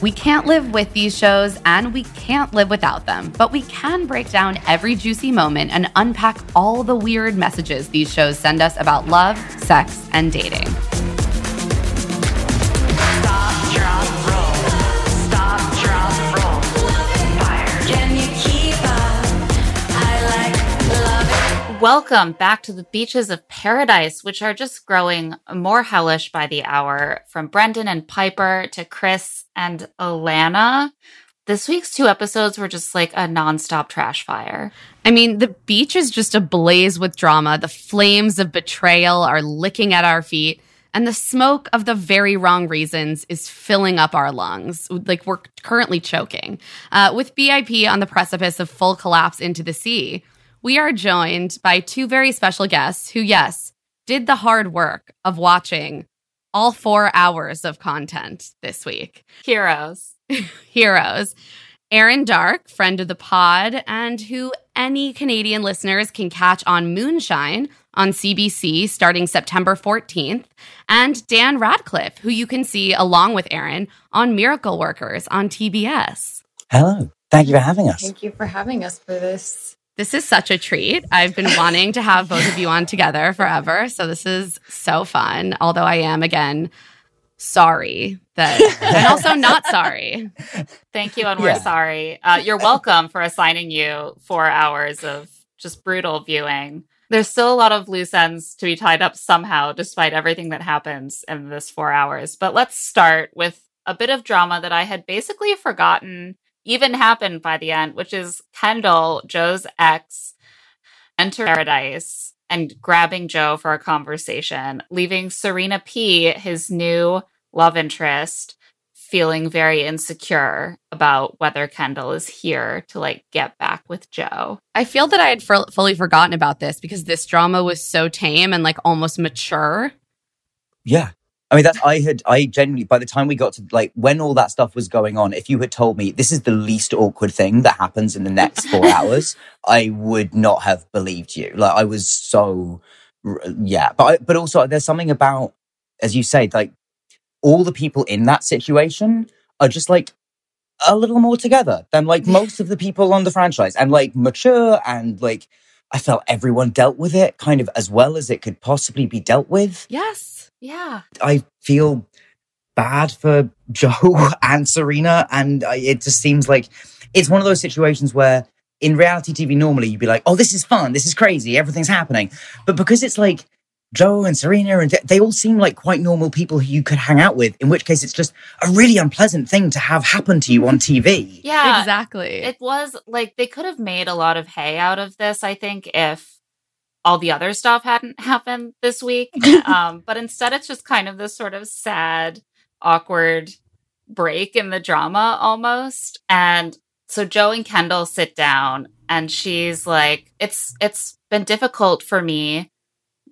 We can't live with these shows and we can't live without them, but we can break down every juicy moment and unpack all the weird messages these shows send us about love, sex, and dating. Welcome back to the beaches of paradise, which are just growing more hellish by the hour. From Brendan and Pieper to Chris and Alana. This week's two episodes were just like a nonstop trash fire. I mean, the beach is just ablaze with drama. The flames of betrayal are licking at our feet, and the smoke of the very wrong reasons is filling up our lungs. Like we're currently choking. Uh, with BIP on the precipice of full collapse into the sea, we are joined by two very special guests who, yes, did the hard work of watching all four hours of content this week Heroes. heroes. Erin Darke, friend of the pod, and who any Canadian listeners can catch on Moonshine on CBC starting September 14th, and Dan Radcliffe, who you can see along with Aaron on Miracle Workers on TBS. Hello. Thank you for having us. Thank you for having us for this. This is such a treat. I've been wanting to have both of you on together forever. So this is so fun. Although I am, again, sorry that, and also not sorry. Thank you, and we're Yeah. sorry. Uh, you're welcome for assigning you four hours of just brutal viewing. There's still a lot of loose ends to be tied up somehow, despite everything that happens in this four hours. But let's start with a bit of drama that I had basically forgotten even happened by the end, which is Kendall, Joe's ex, enter paradise and grabbing Joe for a conversation, leaving Serena P, his new love interest, feeling very insecure about whether Kendall is here to like get back with Joe. I feel that I had fu- fully forgotten about this because this drama was so tame and like almost mature. Yeah. I mean, that's, I had, I genuinely, by the time we got to like, when all that stuff was going on, if you had told me this is the least awkward thing that happens in the next four hours, I would not have believed you. Like, I was so, yeah. But, I, but also, there's something about, as you say, like, all the people in that situation are just like a little more together than like most of the people on the franchise and like mature and like, I felt everyone dealt with it kind of as well as it could possibly be dealt with. Yes. Yeah. I feel bad for Joe and Serena, and I, it just seems like it's one of those situations where in reality TV normally you'd be like, "Oh, this is fun, this is crazy, everything's happening," but because it's like Joe and Serena and they, they all seem like quite normal people who you could hang out with. In which case, it's just a really unpleasant thing to have happen to you on TV. Yeah. Exactly. It was like they could have made a lot of hay out of this, I think, if all the other stuff hadn't happened this week. um, but instead, it's just kind of this sort of sad, awkward break in the drama almost. And so Joe and Kendall sit down and she's like, It's it's been difficult for me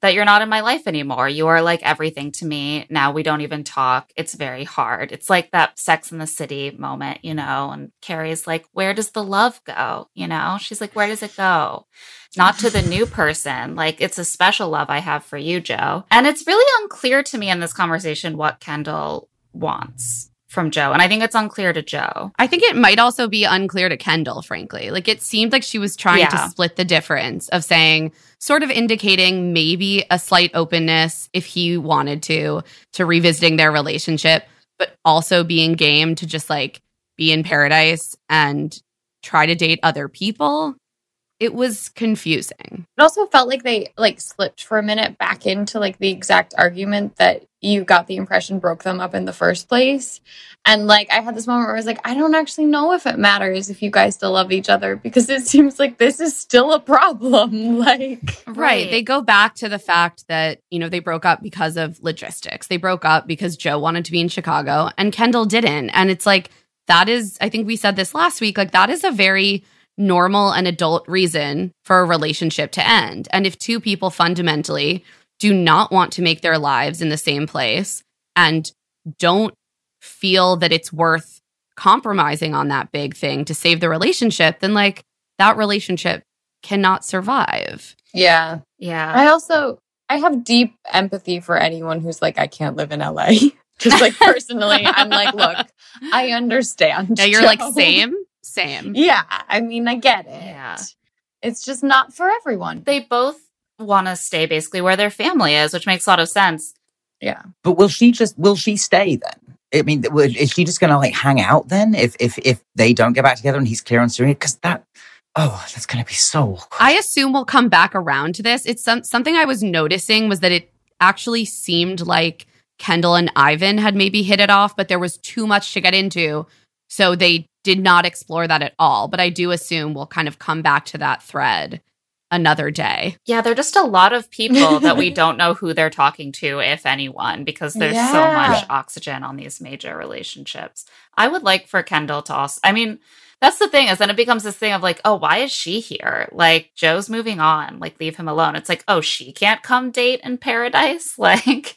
that you're not in my life anymore. You are like everything to me. Now we don't even talk. It's very hard. It's like that Sex in the City moment, you know, and Carrie's like, where does the love go? You know, she's like, where does it go? Not to the new person. Like, it's a special love I have for you, Joe. And it's really unclear to me in this conversation what Kendall wants from Joe. And I think it's unclear to Joe. I think it might also be unclear to Kendall, frankly. Like it seemed like she was trying Yeah. to split the difference of saying, sort of indicating maybe a slight openness if he wanted to, to revisiting their relationship, but also being game to just like be in paradise and try to date other people. It was confusing. It also felt like they like slipped for a minute back into like the exact argument that you got the impression broke them up in the first place. And like I had this moment where I was like, I don't actually know if it matters if you guys still love each other because it seems like this is still a problem. Like Right. They go back to the fact that, you know, they broke up because of logistics. They broke up because Joe wanted to be in Chicago and Kendall didn't. And it's like, that is, I think we said this last week, like, that is a very normal and adult reason for a relationship to end. And if two people fundamentally do not want to make their lives in the same place and don't feel that it's worth compromising on that big thing to save the relationship, then like that relationship cannot survive. Yeah. Yeah. I also I have deep empathy for anyone who's like, I can't live in LA. Just like personally, I'm like, look, I understand. Yeah, you're like same, same. Yeah, I mean, I get it. Yeah. It's just not for everyone. They both want to stay basically where their family is, which makes a lot of sense. yeah. But will she just will she stay then? I mean, is she just going to like hang out then if if if they don't get back together and he's clear on Serena? Because that oh, that's going to be so awkward. I assume we'll come back around to this. It's some, something I was noticing was that it actually seemed like Kendall and Ivan had maybe hit it off, but there was too much to get into. So they did not explore that at all. But I do assume we'll kind of come back to that thread another day. Yeah, there're just a lot of people that we don't know who they're talking to, if anyone, because there's so much oxygen on these major relationships. I would like for Kendall to also, I mean, that's the thing is then it becomes this thing of like, oh, why is she here? Like, Joe's moving on, like, leave him alone. It's like, oh, she can't come date in paradise? Like,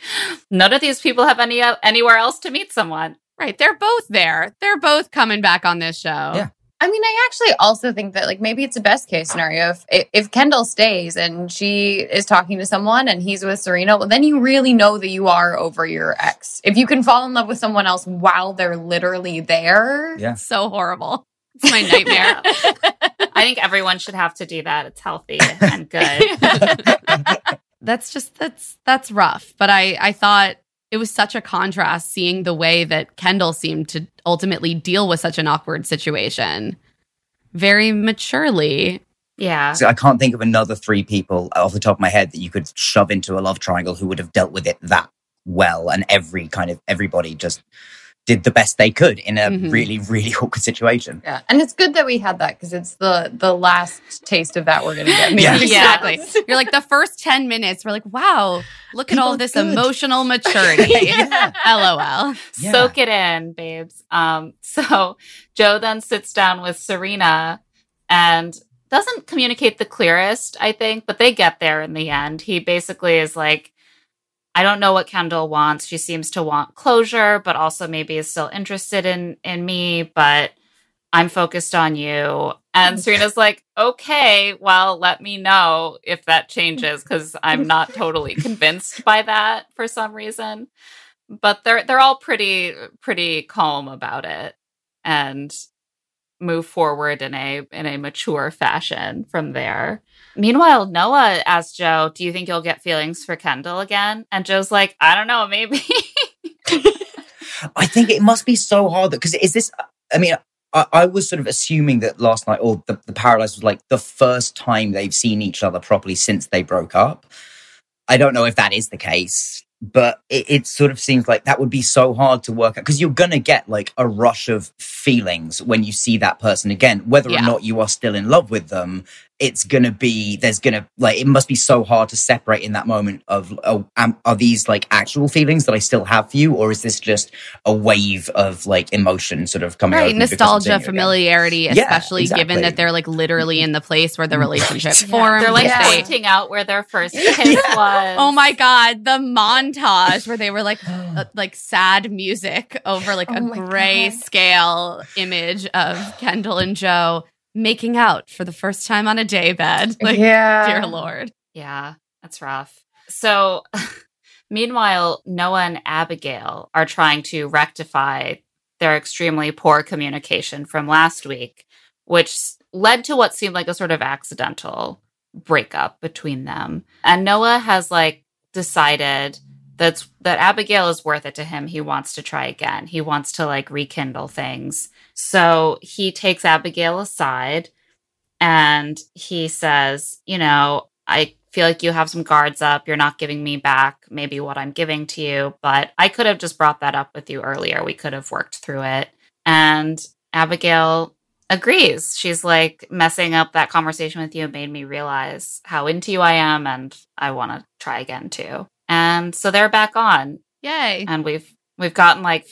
none of these people have any uh, anywhere else to meet someone. Right. They're both there. They're both coming back on this show. Yeah. I mean, I actually also think that like maybe it's a best case scenario if if Kendall stays and she is talking to someone and he's with Serena, well, then you really know that you are over your ex. If you can fall in love with someone else while they're literally there, Yeah. So horrible. It's my nightmare. I think everyone should have to do that. It's healthy and good. that's just that's that's rough but i i thought it was such a contrast seeing the way that kendall seemed to ultimately deal with such an awkward situation very maturely Yeah. So I can't think of another three people off the top of my head that you could shove into a love triangle who would have dealt with it that well, and every kind of everybody just did the best they could in a Mhm. really really awkward situation. yeah, and it's good that we had that because it's the the last taste of that we're gonna get. Maybe Yeah. exactly you're like the first 10 minutes we're like wow look at all this good. emotional maturity Yeah. lol Yeah. Soak it in, babes. Um, so Joe then sits down with Serena and doesn't communicate the clearest, I think, but they get there in the end. He basically is like, I don't know what Kendall wants. She seems to want closure, but also maybe is still interested in in me, but I'm focused on you. And mm. Serena's like, okay, well, let me know if that changes because I'm not totally convinced by that for some reason. But they're they're all pretty pretty calm about it and move forward in a in a mature fashion from there. Meanwhile, Noah asked Joe, "Do you think you'll get feelings for Kendall again?" And Joe's like, "I don't know, maybe." I think it must be so hard because is this? I mean, I, I was sort of assuming that last night or the, the Paradise was like the first time they've seen each other properly since they broke up. I don't know if that is the case, but it, it sort of seems like that would be so hard to work out because you're gonna get like a rush of feelings when you see that person again, whether Yeah. or not you are still in love with them. It's gonna be there's gonna like it must be so hard to separate in that moment of oh, um, are these like actual feelings that I still have for you, or is this just a wave of like emotion sort of coming? right over me because I'm nostalgia seeing you again? familiarity Yeah, especially given that they're like literally in the place where the relationship Right. formed They're like Yeah. Pointing out where their first kiss was. Oh my god, the montage where they were like uh, like sad music over like Oh a my gray God. scale image of Kendall and Joe making out for the first time on a daybed. Like yeah. dear lord. Yeah, that's rough. So, meanwhile, Noah and Abigail are trying to rectify their extremely poor communication from last week, which led to what seemed like a sort of accidental breakup between them. And Noah has like decided that's that Abigail is worth it to him. He wants to try again. He wants to like rekindle things. So he takes Abigail aside and he says, you know, I feel like you have some guards up. You're not giving me back maybe what I'm giving to you, but I could have just brought that up with you earlier. We could have worked through it. And Abigail agrees. She's like, messing up that conversation with you made me realize how into you I am, and I want to try again too. And so they're back on, Yay. and we've we've gotten like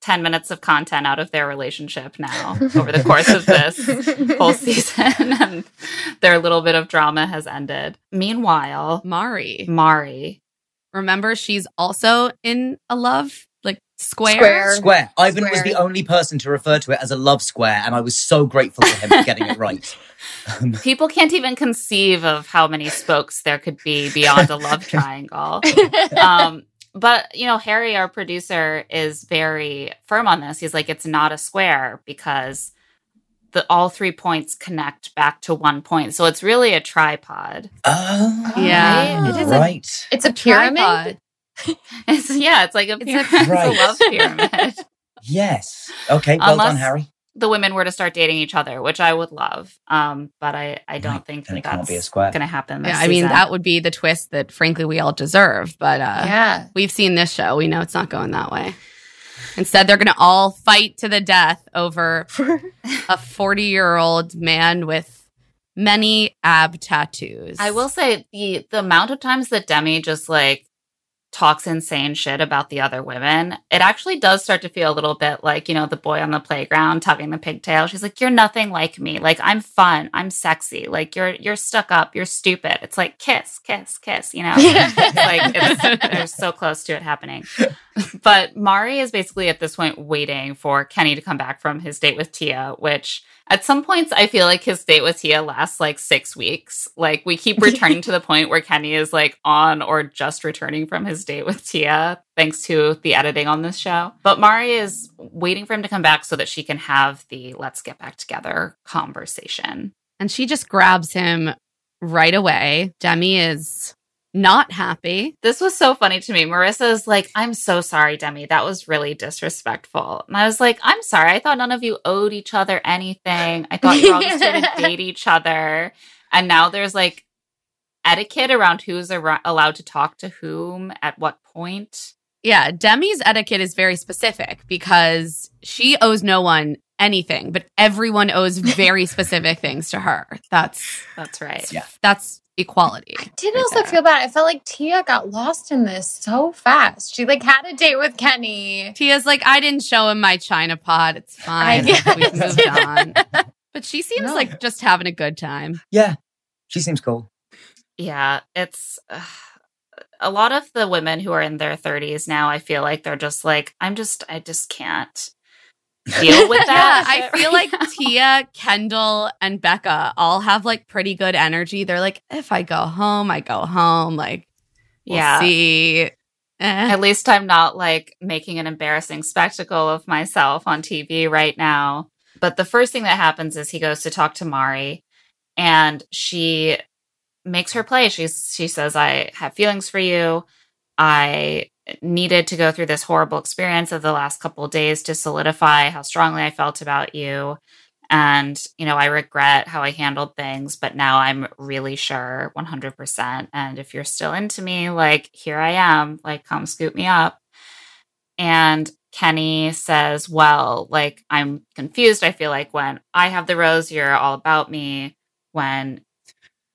10 minutes of content out of their relationship now over the course of this whole season and their little bit of drama has ended. Meanwhile, Mari. Mari, Remember she's also in a love square. Square. Square. Ivan was the only person to refer to it as a love square, and I was so grateful to him for getting it right. Um, people can't even conceive of how many spokes there could be beyond a love triangle. Um, but you know, Harry, our producer, is very firm on this. He's like, it's not a square because the all three points connect back to one point. So it's really a tripod. oh, Yeah, it is a- right. It's a pyramid. Tripod. It's yeah, it's like a, It's a- pyramid. It's a love pyramid. yes. Okay. Well done, Unless- Harry. the women were to start dating each other, which I would love. Um, but I, I don't Right, think then that it that's be a square. going to happen. This Yeah, I mean season. that would be the twist that frankly we all deserve, but uh yeah. we've seen this show. We know it's not going that way. Instead, they're going to all fight to the death over a 40 year old man with many ab tattoos. I will say the the amount of times that Demi just like talks insane shit about the other women, it actually does start to feel a little bit like, you know, the boy on the playground tugging the pigtail. She's like, You're nothing like me. Like I'm fun. I'm sexy. Like you're you're stuck up. You're stupid. It's like kiss, kiss, kiss, you know? It's like it's they're so close to it happening. But Mari is basically at this point waiting for Kenny to come back from his date with Tia, which at some points I feel like his date with Tia lasts like six weeks. Like we keep returning to the point where Kenny is like on or just returning from his date with Tia, thanks to the editing on this show. But Mari is waiting for him to come back so that she can have the let's get back together conversation. and she just grabs him right away. Demi is not happy. This was so funny to me. Maurissa's like, I'm so sorry, Demi. That was really disrespectful. And I was like, I'm sorry. I thought none of you owed each other anything. I thought you all just to date each other. And now there's like etiquette around who's ar- allowed to talk to whom at what point. Yeah, Demi's etiquette is very specific because she owes no one anything, but everyone owes very specific things to her. That's That's right. Yeah. that's equality. I did right also there. feel bad. I felt like Tia got lost in this so fast. She like had a date with Kenny. Tia's like, I didn't show him my China pot. It's fine. We've moved on. But she seems No. like just having a good time. Yeah. She seems cool. Yeah, it's uh, a lot of the women who are in their 30s now. I feel like they're just like, I'm just, I just can't deal with Yeah, that. I feel right like now. Tia, Kendall, and Becca all have like pretty good energy. They're like, if I go home, I go home. Like, we'll Yeah. see. Eh. At least I'm not like making an embarrassing spectacle of myself on TV right now. But the first thing that happens is he goes to talk to Mari and she makes her play. She's she says, I have feelings for you. I needed to go through this horrible experience of the last couple days to solidify how strongly I felt about you. And, you know, I regret how I handled things, but now I'm really sure 100%. And if you're still into me, like, here I am, like, come scoop me up. And Kenny says, Well, like, I'm confused. I feel like when I have the rose, you're all about me. When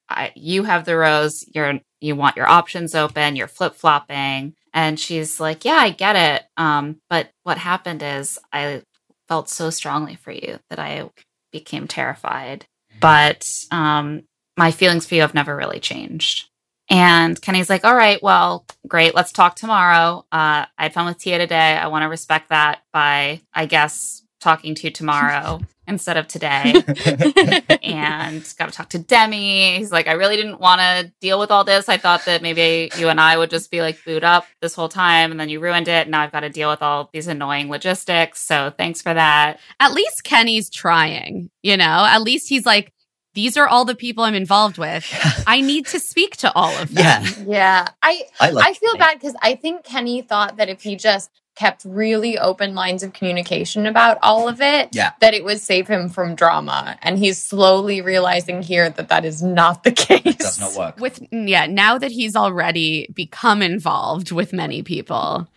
I, you have the rose. You're you want your options open. You're flip flopping." And she's like, "Yeah, I get it. Um, but what happened is I felt so strongly for you that I became terrified. But um, my feelings for you have never really changed." And Kenny's like, "All right, well, great. Let's talk tomorrow. Uh, I had fun with Tia today. I want to respect that by, I guess, talking to you tomorrow." instead of today and got to talk to Demi. He's like, I really didn't want to deal with all this. I thought that maybe you and I would just be like booed up this whole time and then you ruined it. Now I've got to deal with all these annoying logistics. So thanks for that. At least Kenny's trying, you know? At least he's like, these are all the people I'm involved with. I need to speak to all of them. Yeah. Yeah. I I like I feel Kenny. bad because I think Kenny thought that if he just kept really open lines of communication about all of it, Yeah. that it would save him from drama. And he's slowly realizing here that that is not the case. It does not work. With yeah, now that he's already become involved with many people.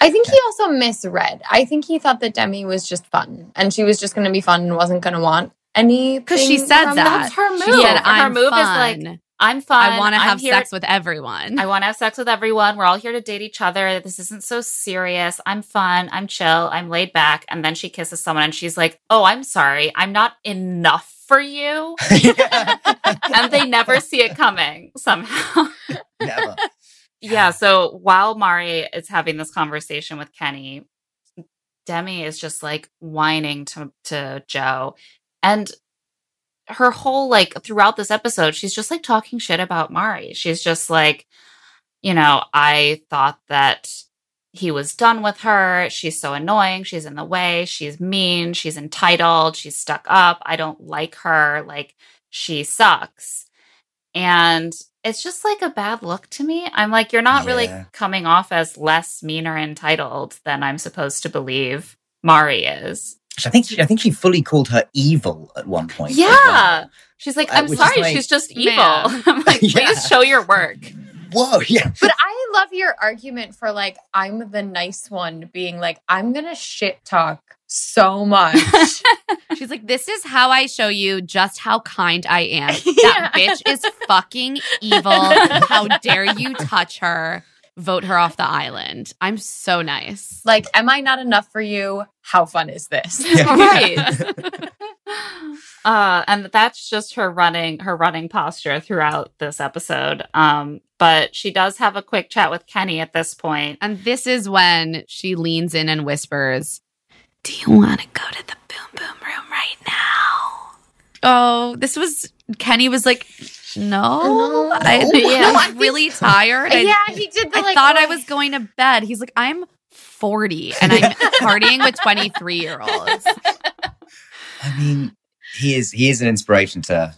I think he also misread. I think he thought that Demi was just fun and she was just going to be fun and wasn't going to want any. Because she said that. That's her move. She said, Her I'm move is like, I'm fun. I want to have here- sex with everyone. I want to have sex with everyone. We're all here to date each other. This isn't so serious. I'm fun. I'm chill. I'm laid back. And then she kisses someone and she's like, Oh, I'm sorry. I'm not enough for you. and they never see it coming somehow. Never. yeah. So while Mari is having this conversation with Kenny, Demi is just like whining to, to Joe. And her whole like throughout this episode, she's just like talking shit about Mari. She's just like, you know, I thought that he was done with her. She's so annoying. She's in the way. She's mean. She's entitled. She's stuck up. I don't like her. Like, she sucks. And it's just like a bad look to me. I'm like, you're not really coming off as less mean or entitled than I'm supposed to believe Mari is. I think she, I think she fully called her evil at one point. Yeah. well. She's like, Uh, I'm which is sorry, like- she's just evil. I'm like, please show your work. Whoa. Yeah. But I love your argument for like, I'm the nice one being like, I'm going to shit talk so much. She's like, this is how I show you just how kind I am. Yeah. That bitch is fucking evil. How dare you touch her? Vote her off the island. I'm so nice. like, am I not enough for you? How fun is this? right. uh, and that's just her running her running posture throughout this episode. Um, but she does have a quick chat with Kenny at this point. And this is when she leans in and whispers, Do you want to go to the boom boom room right now? Oh, this was Kenny was like, No, No. I, Yeah. I'm really tired. I, yeah, he did the I like. thought I was going to bed. He's like, I'm 40 and I'm partying with 23 year olds. I mean, he is he is an inspiration to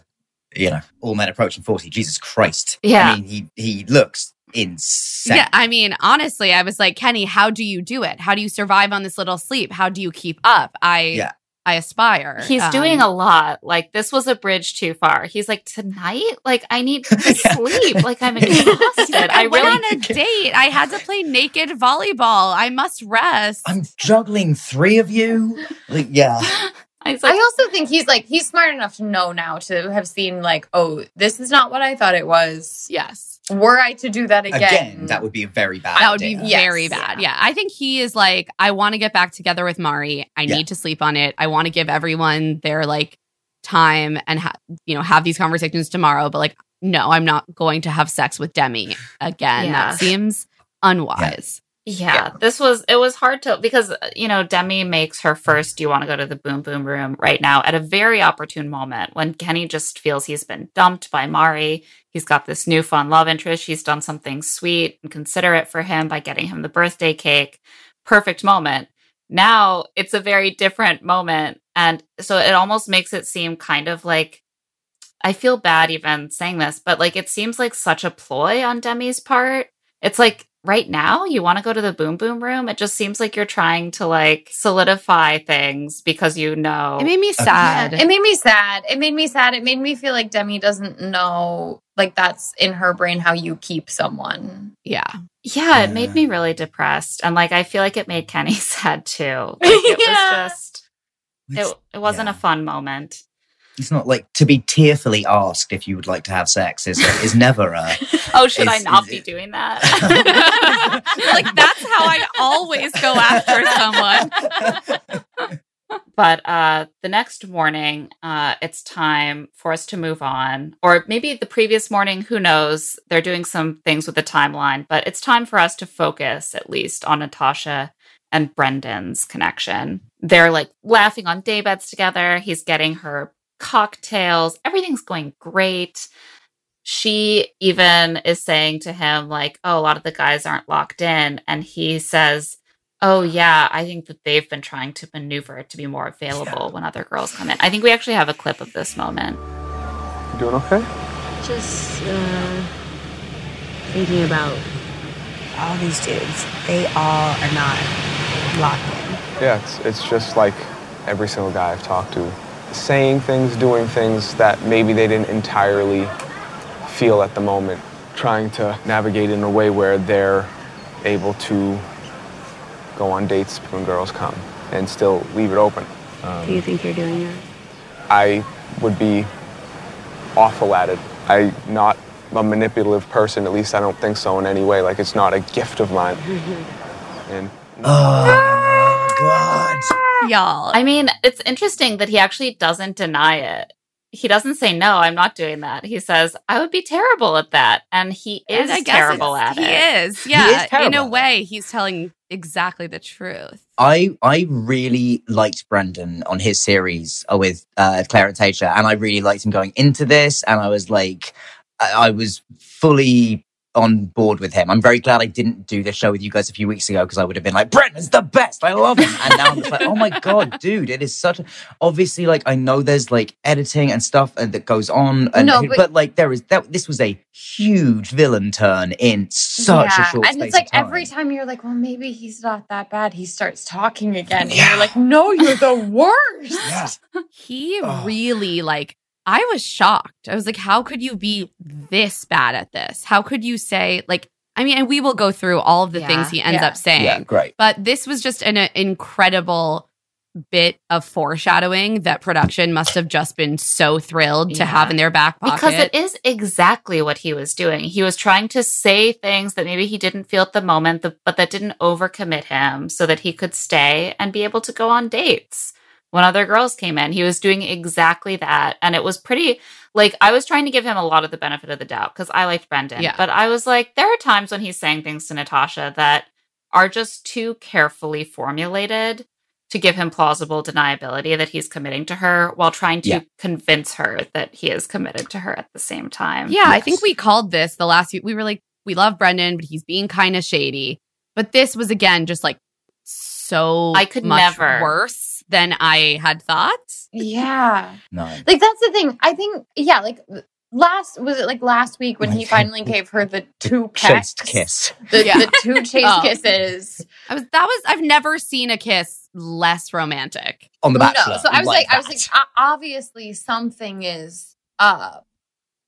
you know all men approaching forty. Jesus Christ. Yeah. I mean, he he looks insane. Yeah, I mean, honestly, I was like, Kenny, how do you do it? How do you survive on this little sleep? How do you keep up? I Yeah. I aspire. He's Um, doing a lot. Like this was a bridge too far. He's like tonight. Like I need to Yeah. sleep. Like I'm exhausted. I I went really. on a date. I had to play naked volleyball. I must rest. I'm juggling three of you. Like, yeah. I like, I also think he's like he's smart enough to know now to have seen like, oh, this is not what I thought it was. yes. Were I to do that again, Again, that would be a very bad. That would be idea. Yes. very bad. Yeah. I think he is like, I want to get back together with Mari. I Yeah. need to sleep on it. I want to give everyone their like time and ha- you know have these conversations tomorrow. But like, no, I'm not going to have sex with Demi again. Yeah. That seems unwise. Yeah, this was it was hard to because uh, you know Demi makes her first do you want to go to the boom boom room right now at a very opportune moment when Kenny just feels he's been dumped by Mari. He's got this new fun love interest. She's done something sweet and considerate for him by getting him the birthday cake. Perfect moment. Now it's a very different moment and so it almost makes it seem kind of like I feel bad even saying this, but like it seems like such a ploy on Demi's part. It's like right now you want to go to the boom boom room. It just seems like you're trying to like solidify things because you know. It made me sad. It made me sad. It made me sad. It made me feel like Demi doesn't know like that's in her brain how you keep someone. yeah. yeah, it made me really depressed. And like I feel like it made Kenny sad too. Like, it Yeah. was just it, it wasn't Yeah. a fun moment. It's not like to be tearfully asked if you would like to have sex is is never a. Oh, should I not is be it- doing that? like that's how I always go after someone. but uh, the next morning, uh, it's time for us to move on. Or maybe the previous morning, who knows? They're doing some things with the timeline, but it's time for us to focus at least on Natasha and Brendan's connection. They're like laughing on daybeds together. He's getting her cocktails. Everything's going great. She even is saying to him, like, oh, a lot of the guys aren't locked in. And he says, Oh yeah, I think that they've been trying to maneuver to be more available when other girls come in. I think we actually have a clip of this moment. You doing okay? Just uh, thinking about all these dudes. They all are not locked in. Yeah, it's, it's just like every single guy I've talked to saying things, doing things that maybe they didn't entirely feel at the moment, trying to navigate in a way where they're able to go on dates when girls come and still leave it open. Um, Do you think you're doing that? I would be awful at it. I'm not a manipulative person, at least I don't think so in any way. Like, it's not a gift of mine. And God! Y'all. I mean, it's interesting that he actually doesn't deny it. He doesn't say no, I'm not doing that. He says, I would be terrible at that. And he is And I guess terrible it's- at he is. Yeah. terrible in a way, he's telling exactly the truth. I I really liked Brendan on his series uh, with uh, Clare and Tayshia, and I really liked him going into this, and I was like, I, I was fully on board with him. I'm very glad I didn't do this show with you guys a few weeks ago because I would have been like, Brendan's the best. I love him. And now I'm just like, oh my god, dude, it is such. A, obviously, like I know there's like editing and stuff and that goes on, and No, but, but- like there is that. This was a huge villain turn in such a short and space it's like of time. every time you're like, well, maybe he's not that bad. He starts talking again, and you're like, no, you're the worst. Yeah. He Oh. really like I was shocked. I was like, how could you be this bad at this? How could you say like I mean, and we will go through all of the Yeah. things he ends Yeah. up saying. yeah, great. But this was just an uh, incredible bit of foreshadowing that production must have just been so thrilled to have in their back pocket. Because it is exactly what he was doing. He was trying to say things that maybe he didn't feel at the moment, but that didn't overcommit him so that he could stay and be able to go on dates when other girls came in. He was doing exactly that. And it was pretty, like, I was trying to give him a lot of the benefit of the doubt because I liked Brendan. Yeah. But I was like, there are times when he's saying things to Natasha that are just too carefully formulated to give him plausible deniability that he's committing to her while trying to Yeah. convince her that he is committed to her at the same time. Yeah, I think we called this the last few. We were like, we love Brendan, but he's being kind of shady. But this was again just like so I could much never- worse than I had thought. Yeah. No. Like that's the thing. I think yeah, like last was it like last week when he finally gave her the two pecks, Chaste kiss. the, Yeah. the two chase Oh. kisses. I was that was I've never seen a kiss less romantic. On the No, Bachelor. so I was like, I was like, obviously something is up,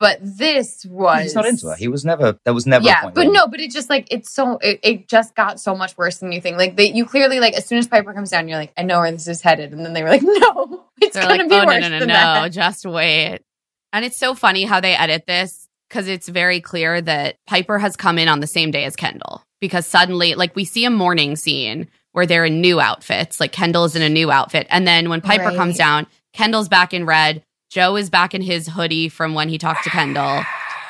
but this was He's not into her. He was never. There was never. a yeah, point but no, but it just like it's so it, it just got so much worse than you think. Like they, you clearly like as soon as Pieper comes down, you're like, I know where this is headed, and then they were like, No, it's They're gonna like, be oh no worse no no than no, that. just wait. And it's so funny how they edit this because it's very clear that Pieper has come in on the same day as Kendall because suddenly, like, we see a morning scene where they're in new outfits, like Kendall is in a new outfit, and then when Pieper Right. comes down, Kendall's back in red, Joe is back in his hoodie from when he talked to Kendall.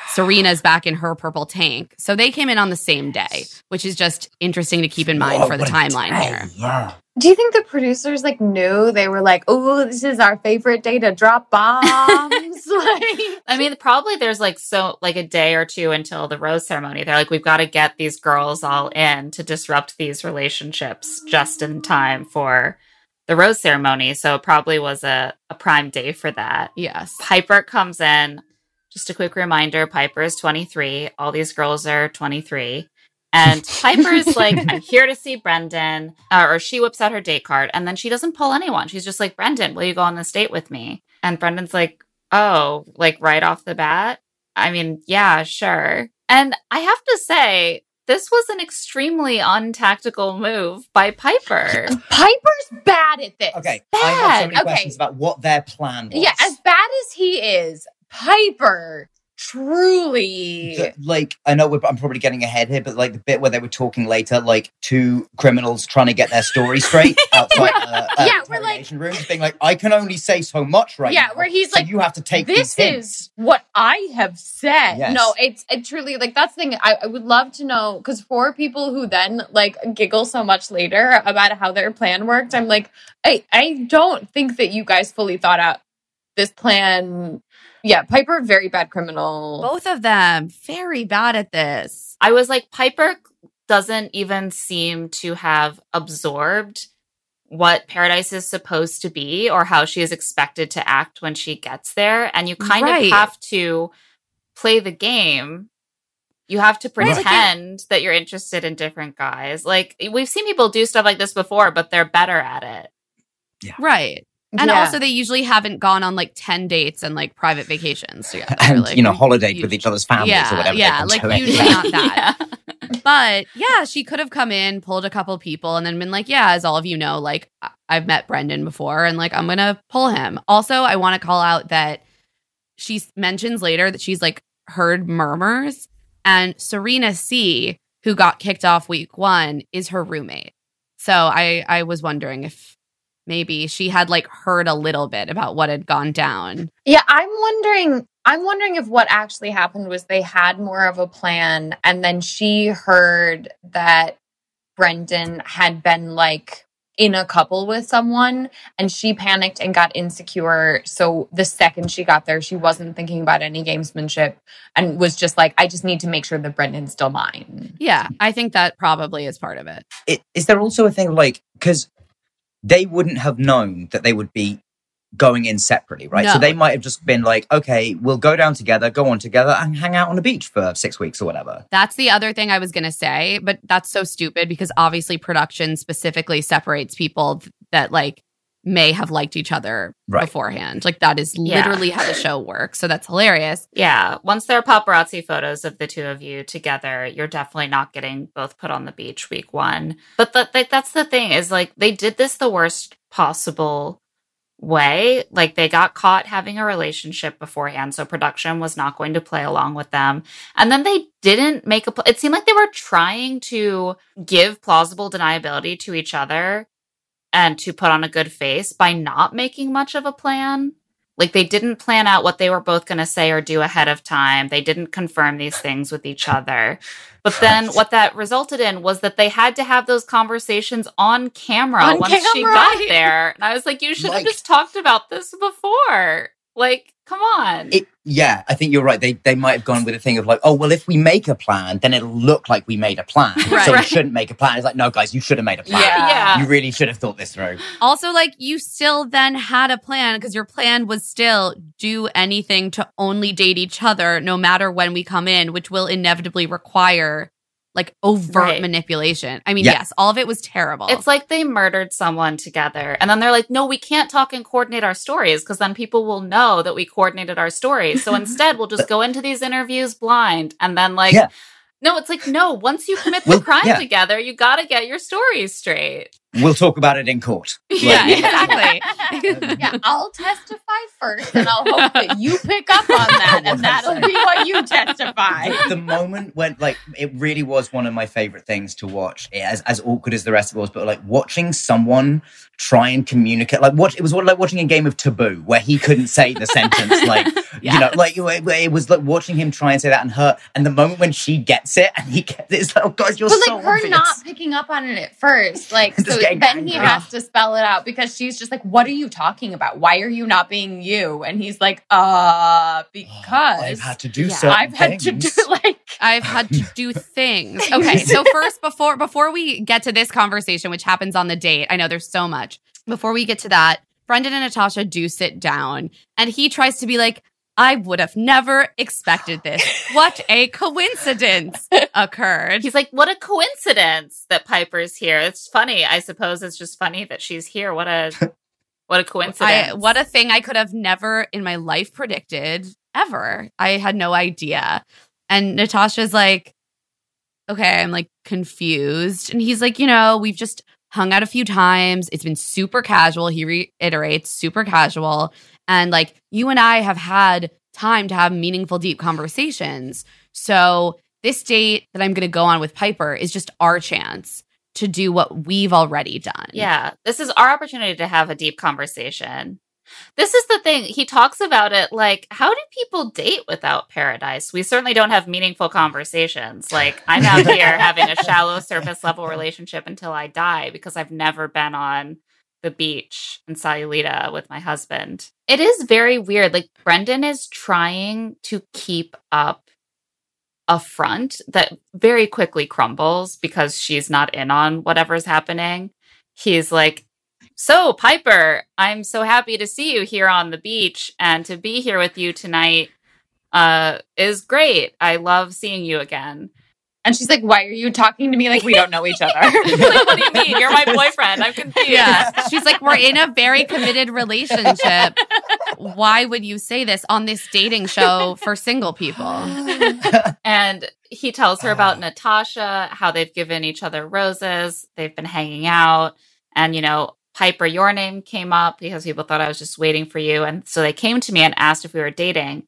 Serena's back in her purple tank. So they came in on the same day, which is just interesting to keep in mind Whoa, for the timeline day, here. Yeah. Do you think the producers like knew they were like, oh, this is our favorite day to drop bombs? like, I mean, probably there's like so like a day or two until the rose ceremony. They're like, we've got to get these girls all in to disrupt these relationships just in time for the rose ceremony. So it probably was a, a prime day for that. Yes. Pieper comes in. Just a quick reminder Pieper is 23. All these girls are 23. And Pieper's like, I'm here to see Brendan. Uh, or she whips out her date card and then she doesn't pull anyone. She's just like, Brendan, will you go on this date with me? And Brendan's like, oh, like right off the bat? I mean, yeah, sure. And I have to say, this was an extremely untactical move by Pieper. Pieper's bad at this. Okay, bad. I have so many okay. questions about what their plan was. Yeah, as bad as he is, Pieper truly. The- like I know we're, I'm probably getting ahead here, but like the bit where they were talking later, like two criminals trying to get their story straight outside the uh, Yeah, we're like- room, being like, I can only say so much right yeah, now. where he's so like, you have to take this is what I have said. Yes. No, it's it truly like that's the thing. I, I would love to know because for people who then like giggle so much later about how their plan worked, I'm like, I I don't think that you guys fully thought out this plan. Yeah, Pieper, very bad criminal. Both of them very bad at this. I was like, Pieper doesn't even seem to have absorbed what paradise is supposed to be or how she is expected to act when she gets there. And you kind Right. of have to play the game. You have to Right, like pretend that you're interested in different guys. Like we've seen people do stuff like this before, but they're better at it. Yeah. Right. And Yeah. also, they usually haven't gone on like 10 dates and like private vacations together. and like, you know, holidayed with each other's families yeah, or whatever. yeah, like doing. usually not that. But yeah, she could have come in, pulled a couple people, and then been like, "Yeah, as all of you know, like I've met Brendan before, and like I'm gonna pull him." Also, I want to call out that she mentions later that she's like heard murmurs, and Serena C, who got kicked off week one, is her roommate. So I I was wondering if maybe she had like heard a little bit about what had gone down. Yeah, I'm wondering. I'm wondering if what actually happened was they had more of a plan, and then she heard that Brendan had been like in a couple with someone, and she panicked and got insecure. So the second she got there, she wasn't thinking about any gamesmanship and was just like, "I just need to make sure that Brendan's still mine." Yeah, I think that probably is part of it. it, is there also a thing like because they wouldn't have known that they would be going in separately, right? So they might have just been like, okay, we'll go down together, go on together, and hang out on the beach for six weeks or whatever. That's the other thing I was going to say, but that's so stupid because obviously production specifically separates people th- that like may have liked each other Right. beforehand. Like that is Yeah. literally how the show works. So that's hilarious. Yeah. Once there are paparazzi photos of the two of you together, you're definitely not getting both put on the beach week one. But the, like that's the thing is like they did this the worst possible way. Like they got caught having a relationship beforehand, so production was not going to play along with them. And then they didn't make a. Pl- it seemed like they were trying to give plausible deniability to each other and to put on a good face by not making much of a plan. Like they didn't plan out what they were both going to say or do ahead of time. They didn't confirm these things with each other. But then what that resulted in was that they had to have those conversations on camera On once she camera. got there. And I was like, you should have just talked about this before. Like, come on. It, yeah, I think you're right. They they might have gone with a thing of like, oh well, if we make a plan, then it'll look like we made a plan. Right. So we shouldn't make a plan. It's like, no, guys, you should have made a plan. Yeah. Yeah. You really should have thought this through. Also, like you still then had a plan because your plan was still do anything to only date each other no matter when we come in, which will inevitably require like overt Right. manipulation. I mean, Yeah. yes, all of it was terrible. It's like they murdered someone together. And then they're like, no, we can't talk and coordinate our stories because then people will know that we coordinated our stories. So instead, we'll just go into these interviews blind. And then, like, Yeah. no, it's like, no, once you commit the Well, crime yeah. together, you got to get your stories straight. We'll talk about it in court. yeah, exactly. Yeah, I'll testify first, and I'll hope that you pick up on that, and that'll be what you testify. the, the moment when like it really was one of my favorite things to watch as as awkward as the rest of it was but like watching someone try and communicate like what it was like watching a game of taboo where he couldn't say the sentence like you know like it, it was like watching him try and say that and her and the moment when she gets it and he gets it it's like oh god you're But so like her obvious. not picking up on it at first, like so getting then he has to spell it out because she's just like, "What are you talking about? Why are you not being you?" And he's like, "Uh, because I've had to do Yeah, certain I've had to do like." I've had to do things. Okay, so first before before we get to this conversation which happens on the date, I know there's so much. Before we get to that, Brendan and Natasha do sit down and he tries to be like I would have never expected this. What a coincidence occurred. He's like, what a coincidence that Pieper's here. It's funny. I suppose it's just funny that she's here. What a. What a coincidence. I, what a thing I could have never in my life predicted ever. I had no idea. And Natasha's like, okay, I'm like confused. And he's like, you know, we've just hung out a few times. It's been super casual. He reiterates, super casual. And like, you and I have had time to have meaningful, deep conversations. So, this date that I'm going to go on with Pieper is just our chance to do what we've already done. Yeah, this is our opportunity to have a deep conversation. This is the thing. He talks about it like, how do people date without paradise? We certainly don't have meaningful conversations. Like, I'm out here having a shallow surface level relationship until I die because I've never been on the beach in Sayulita with my husband. It is very weird. Like, Brendan is trying to keep up a front that very quickly crumbles because she's not in on whatever's happening. He's like, So, Pieper, I'm so happy to see you here on the beach and to be here with you tonight uh, is great. I love seeing you again. And she's like, Why are you talking to me like we don't know each other? like, what do you mean? You're my boyfriend. I'm confused. Yeah. She's like, we're in a very committed relationship. Why would you say this on this dating show for single people? and he tells her about Natasha, how they've given each other roses, they've been hanging out, and you know, Pieper, your name came up because people thought I was just waiting for you, and so they came to me and asked if we were dating.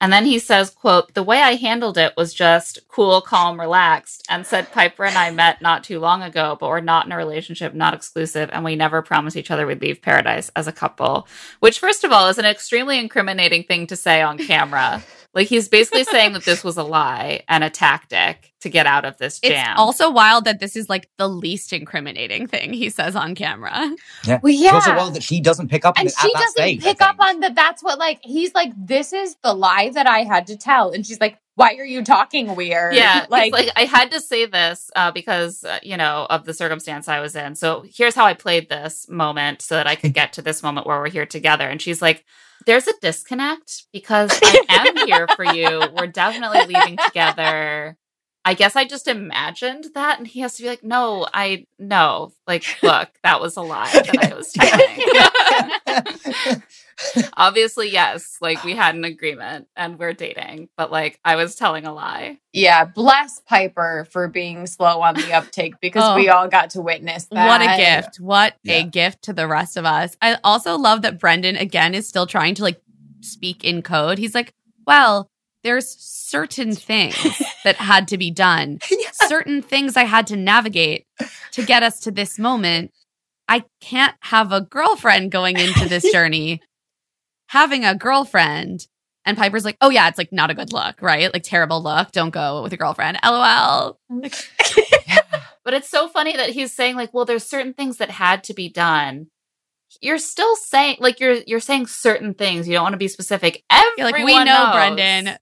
And then he says, quote, the way I handled it was just cool, calm, relaxed, and said Pieper and I met not too long ago, but we're not in a relationship, not exclusive, and we never promised each other we'd leave paradise as a couple. Which, first of all, is an extremely incriminating thing to say on camera. Like he's basically saying that this was a lie and a tactic to get out of this jam. It's also wild that this is like the least incriminating thing he says on camera. Yeah. Well, It's also yeah. wild that she doesn't pick up on and it she at doesn't stage. Pick up on that. That's what like he's like. This is the lie that I had to tell, and she's like, "Why are you talking weird?" Yeah, like, like, like I had to say this uh, because uh, you know of the circumstance I was in. So here's how I played this moment so that I could get to this moment where we're here together. And she's like, "There's a disconnect because I am here for you. We're definitely leaving together." I guess I just imagined that, and he has to be like, "No, I no, like, look, that was a lie that I was telling." Obviously, yes, like we had an agreement and we're dating, but like I was telling a lie. yeah. Bless Pieper for being slow on the uptake because Oh. we all got to witness that. What a gift. What Yeah. a gift to the rest of us. I also love that Brendan again is still trying to like speak in code. He's like, well, there's certain things that had to be done, certain things I had to navigate to get us to this moment. I can't have a girlfriend going into this journey. Having a girlfriend. And Pieper's like, oh, yeah, it's like not a good look, right? Like terrible look. Don't go with a girlfriend. LOL. But it's so funny that he's saying like, well, there's certain things that had to be done. You're still saying like you're you're saying certain things. You don't want to be specific. Everyone You're like, we know, knows. Brendan.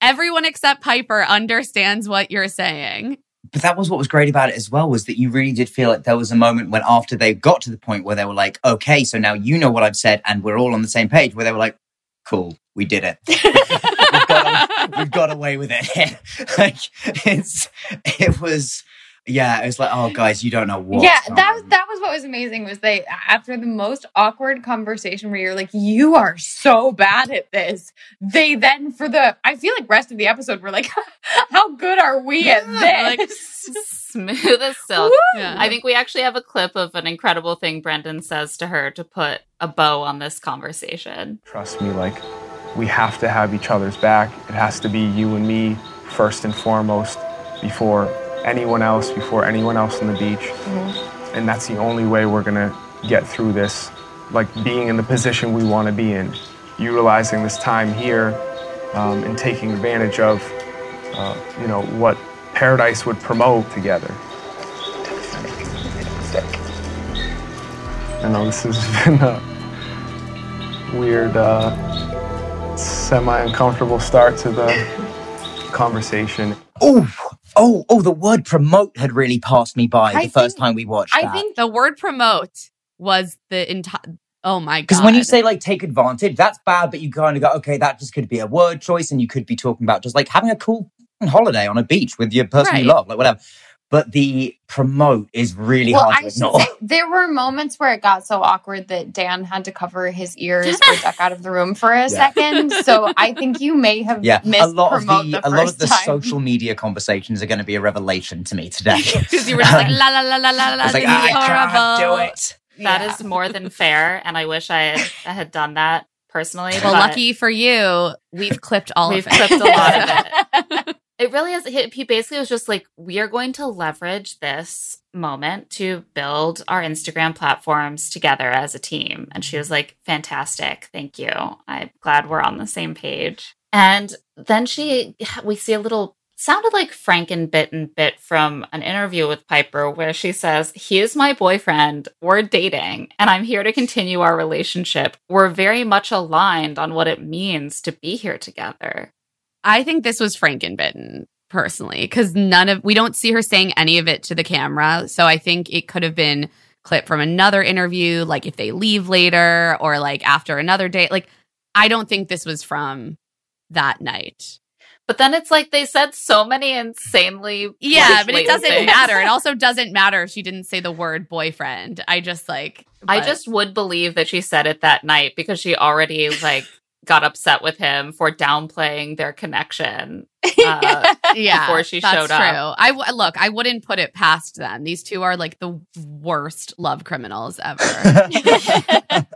Everyone except Pieper understands what you're saying. But that was what was great about it as well, was that you really did feel like there was a moment when after they got to the point where they were like, okay, so now you know what I've said and we're all on the same page, where they were like, cool, we did it. we've, got, we've got away with it. like it's it was yeah, it was like, oh guys, you don't know what. yeah, that was that was what was amazing. Was they after the most awkward conversation where you're like, "You are so bad at this." They then for the I feel like rest of the episode were like, "How good are we at this? Like this?" smooth as silk. Yeah. I think we actually have a clip of an incredible thing Brendan says to her to put a bow on this conversation. Trust me, like, we have to have each other's back. It has to be you and me first and foremost before anyone else, before anyone else on the beach. And that's the only way we're gonna get through this, like being in the position we wanna be in, utilizing this time here um, and taking advantage of, uh, you know, what paradise would promote together. I know this has been a weird, uh, semi uncomfortable start to the conversation. Oh, oh, oh, the word promote had really passed me by I the first time we watched I that. think The word promote was the entire. Oh my god! Because when you say like take advantage, that's bad, but you kind of go, okay, that just could be a word choice, and you could be talking about just like having a cool holiday on a beach with your person you love, like whatever. But the promote is really well, hard to should ignore. say there were moments where it got so awkward that Dan had to cover his ears or duck out of the room for a second. So I think you may have yeah, missed a lot of promote the, the a lot of the time. social media conversations are going to be a revelation to me today. Because you were just like um, la la la la la la. I like, this is I can't do it. That Yeah. is more than fair, and I wish I had, I had done that personally. Well, but lucky for you, we've clipped all we've of it. clipped a lot of it. It really is. He basically was just like, we are going to leverage this moment to build our Instagram platforms together as a team. And she was like, fantastic. Thank you. I'm glad we're on the same page. And then she, we see a little, sounded like Frankenbitten bit from an interview with Pieper where she says, He is my boyfriend. We're dating, and I'm here to continue our relationship. We're very much aligned on what it means to be here together. I think this was Frankenbitten personally because none of we don't see her saying any of it to the camera. So I think it could have been clip from another interview, like if they leave later or like after another date. Like I don't think this was from that night. But then it's like they said so many insanely Yeah, but it doesn't things. matter. It also doesn't matter if she didn't say the word boyfriend. I just like I just would believe that she said it that night because she already like got upset with him for downplaying their connection. Uh, yeah before she that's showed true. up. I w- look. I wouldn't put it past them. These two are like the worst love criminals ever.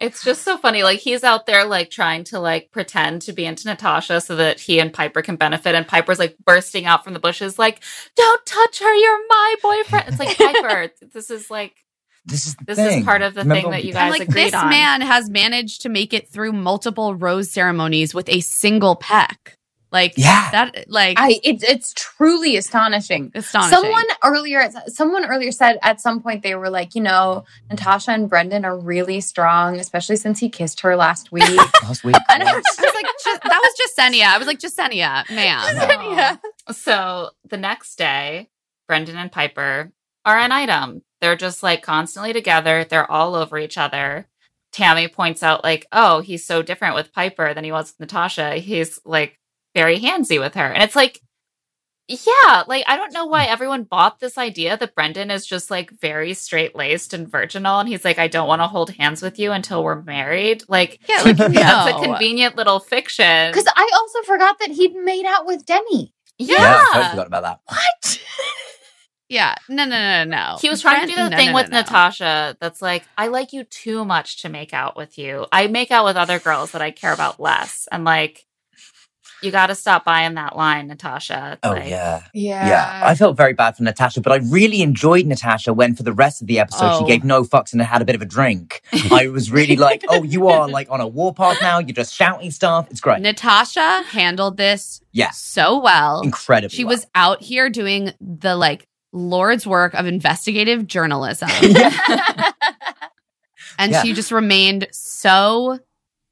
It's just so funny. Like he's out there like trying to like pretend to be into Natasha so that he and Pieper can benefit. And Pieper's like bursting out from the bushes, like, "Don't touch her! You're my boyfriend." It's like Pieper. this is like This is the This thing. is part of the Remember thing that you guys I'm like, agreed this on. man has managed to make it through multiple rose ceremonies with a single peck. Like Yeah. that. Like I it's it's truly astonishing. astonishing. Someone earlier, someone earlier said at some point they were like, you know, Natasha and Brendan are really strong, especially since he kissed her last week. last week. and I was- was I was like, just, that was Jessenia. I was like, Jessenia, ma'am. yeah. So the next day, Brendan and Pieper are an item. They're just like constantly together. They're all over each other. Tammy points out, like, oh, he's so different with Pieper than he was with Natasha. He's like very handsy with her. And it's like, yeah, like I don't know why mm. everyone bought this idea that Brendan is just like very straight laced and virginal. And he's like, I don't want to hold hands with you until we're married. Like, Yeah, like that's a convenient little fiction. Because I also forgot that he'd made out with Denny. yeah. yeah, I totally forgot about that. What? Yeah, no, no, no, no. no. He was trying to do the no, thing no, with no, no. Natasha that's like, I like you too much to make out with you. I make out with other girls that I care about less. And like, you got to stop buying that line, Natasha. Oh Like, yeah. Yeah. Yeah, I felt very bad for Natasha, but I really enjoyed Natasha when, for the rest of the episode, Oh. she gave oh. no fucks and had a bit of a drink. I was really like, "Oh, you are like on a warpath now. You're just shouting stuff. It's great, Natasha handled this Yeah. so well. incredible." She was out here doing the like Lord's work of investigative journalism. and Yeah. she just remained so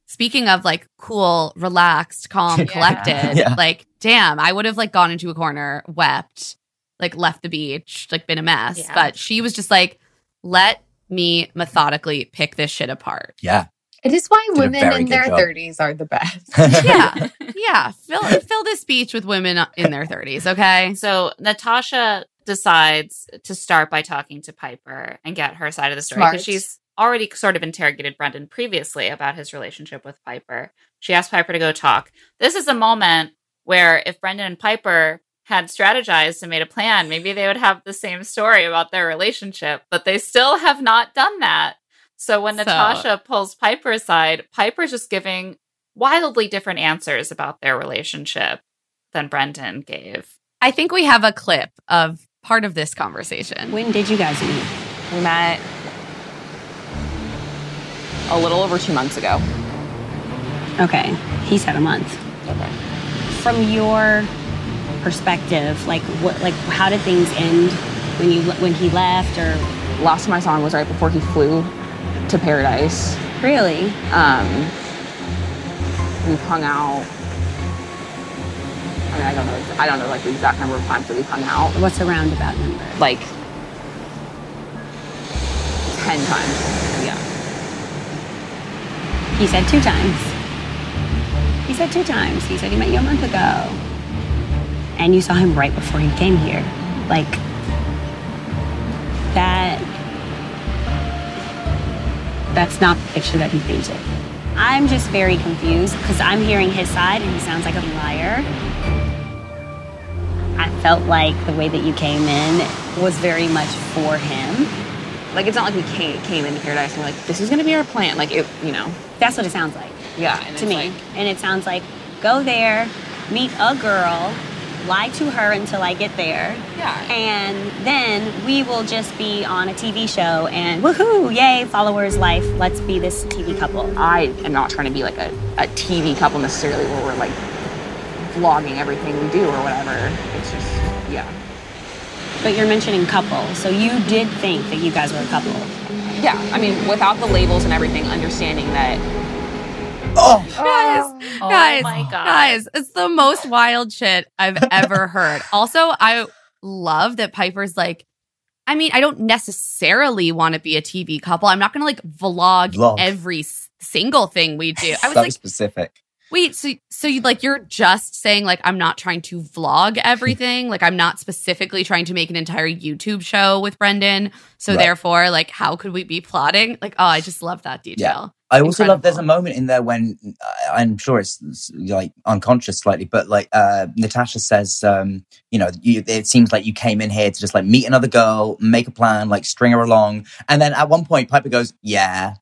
speaking of like cool relaxed calm Yeah. collected Yeah. like damn i would have like gone into a corner wept like left the beach like been a mess Yeah. but she was just like let me methodically pick this shit apart yeah, It is why Did women in their job. 30s are the best. yeah yeah fill fill this beach with women in their 30s okay So Natasha decides to start by talking to Pieper and get her side of the story because she's already sort of interrogated Brendan previously about his relationship with Pieper. She asked Pieper to go talk. This is a moment where if Brendan and Pieper had strategized and made a plan, maybe they would have the same story about their relationship, but they still have not done that. So when So- Natasha pulls Pieper aside, Pieper's just giving wildly different answers about their relationship than Brendan gave. i think we have a clip of part of this conversation When did you guys meet? We met a little over two months ago. Okay, he said a month. Okay. From your perspective, like what, like how did things end when you when he left, or Last time I saw him was right before he flew to Paradise. really? Um, we've hung out. I mean, I don't know. I don't know like the exact number of times that we've hung out. What's a roundabout number? Like ten times. Yeah. He said two times. He said two times. He said he met you a month ago, and you saw him right before he came here. Like that that's not the picture that he painted. I'm just very confused because I'm hearing his side and he sounds like a liar. I felt like the way that you came in was very much for him. Like it's not like we came, came into paradise and we're like, this is gonna be our plan. Like it, you know. That's what it sounds like. Yeah. To me. like- and it sounds like go there, meet a girl, lie to her until I get there. Yeah. And then we will just be on a TV show and woohoo, yay, followers life. Let's be this TV couple. I am not trying to be like a, a TV couple necessarily where we're like vlogging everything we do or whatever. It's just, yeah. But you're mentioning couple, so you did think that you guys were a couple. Yeah, I mean, without the labels and everything, understanding that Oh. guys, Oh guys, my God. guys, it's the most wild shit I've ever heard. Also, I love that Pieper's like, I mean, I don't necessarily want to be a TV couple. I'm not going to like vlog, Vlog. every s- single thing we do. I was so like, specific. wait, so so you like you're just saying like I'm not trying to vlog everything. like I'm not specifically trying to make an entire YouTube show with Brendan. So Right. therefore, like how could we be plotting? Like, oh, I just love that detail. I also love there's a moment in there when uh, I'm sure it's, it's, like unconscious slightly, but like uh, Natasha says, um, you know, you, it seems like you came in here to just like meet another girl, make a plan, like string her along, and then at one point Pieper goes, "Yeah."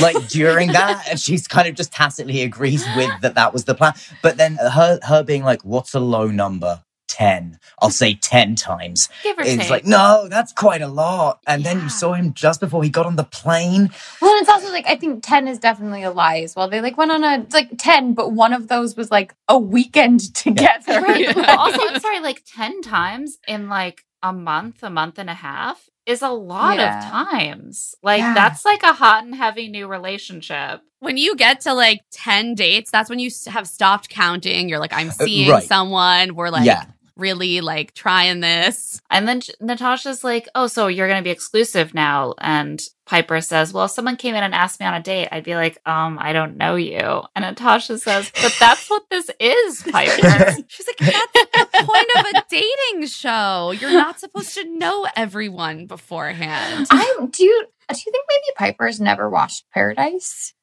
like during that, and she's kind of just tacitly agrees with that that was the plan. But then her her being like, "What's a low number?" Ten. I'll say ten times. Give or It's take. like, no, that's quite a lot. And then you saw him just before he got on the plane. Well, and it's also like I think ten is definitely a lie as well. They like went on a it's like ten, but one of those was like a weekend together. Right. But also, I'm sorry, like 10 times in like a month, a month and a half is a lot Yeah. of times. Like, Yeah. that's like a hot and heavy new relationship. when you get to like 10 dates, that's when you have stopped counting. You're like, I'm seeing Uh, right. someone. We're like Yeah. Really like trying this. And then Natasha's like, Oh, so you're going to be exclusive now. And Pieper says, Well, if someone came in and asked me on a date, I'd be like, Um, I don't know you. And Natasha says, But that's what this is, Pieper. She's like, that's the point of a dating show. You're not supposed to know everyone beforehand. I do you do you think maybe Pieper's never watched Paradise?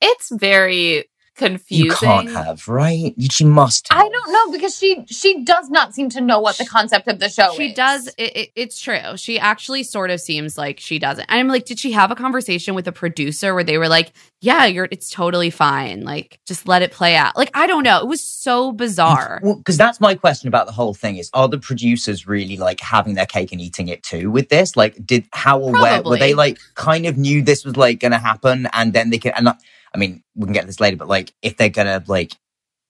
it's very confusing. You can't have, right? She must. Have. I don't know because she she does not seem to know what the concept of the show She is. does. It, it, it's true. She actually sort of seems like she doesn't. And I'm like, did she have a conversation with a producer where they were like, "Yeah, you're. It's totally fine. Like, just let it play out." Like, I don't know. It was so bizarre. Well, because that's my question about the whole thing: is are the producers really like having their cake and eating it too with this? Like, did how aware were they? Like, kind of knew this was like going to happen, and then they can. And not, I mean, we can get this later, but like, if they're gonna like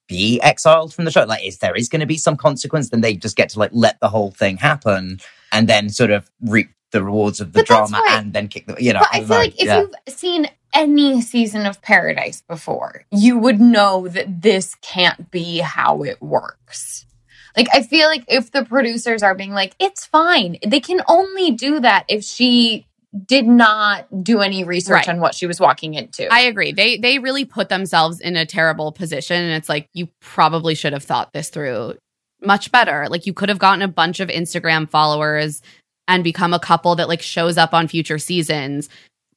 be exiled from the show, like, if there is to be some consequence, then they just get to like let the whole thing happen, and then sort of reap the rewards of the But drama, why- and then kick the. You know, But I feel know. like if Yeah. you've seen any season of Paradise before, you would know that this can't be how it works. Like, I feel like if the producers are being like, it's fine, they can only do that if she did not do any research Right. on what she was walking into. I agree. They they really put themselves in a terrible position, and it's like you probably should have thought this through much better. Like you could have gotten a bunch of Instagram followers and become a couple that like shows up on future seasons,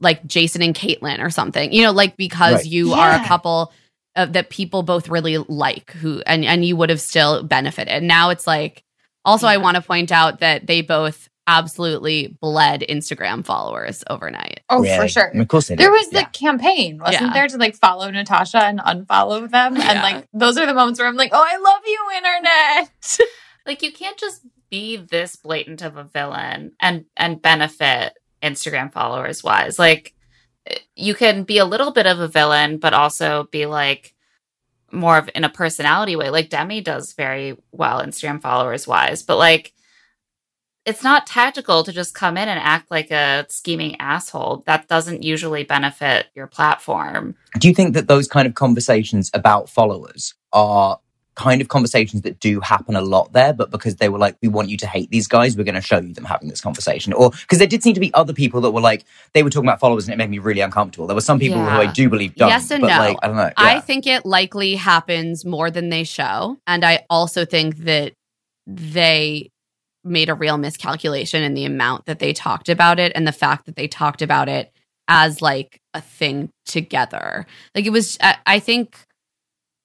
like Jason and Kaitlyn or something. You know, like because Right. you are a couple uh, that people both really like, who and and you would have still benefited. Now it's like. Also, I want to point out that they both absolutely bled Instagram followers overnight. oh, Really? for sure. I mean, of course they There did. was the campaign, wasn't Yeah. there, to like follow Natasha and unfollow them? And like, those are the moments where I'm like, oh, I love you, internet. like you can't just be this blatant of a villain and and benefit Instagram followers wise. Like you can be a little bit of a villain, but also be like more of in a personality way. Like Demi does very well Instagram followers wise, but like it's not tactical to just come in and act like a scheming asshole. That doesn't usually benefit your platform. do you think that those kind of conversations about followers are kind of conversations that do happen a lot there but because they were like we want you to hate these guys we're going to show you them having this conversation or because there did seem to be other people that were like they were talking about followers and it made me really uncomfortable there were some people who i do believe don't Yes and but no. like i don't know I think it likely happens more than they show. And I also think that they made a real miscalculation in the amount that they talked about it and the fact that they talked about it as like a thing together. Like it was, I, I think,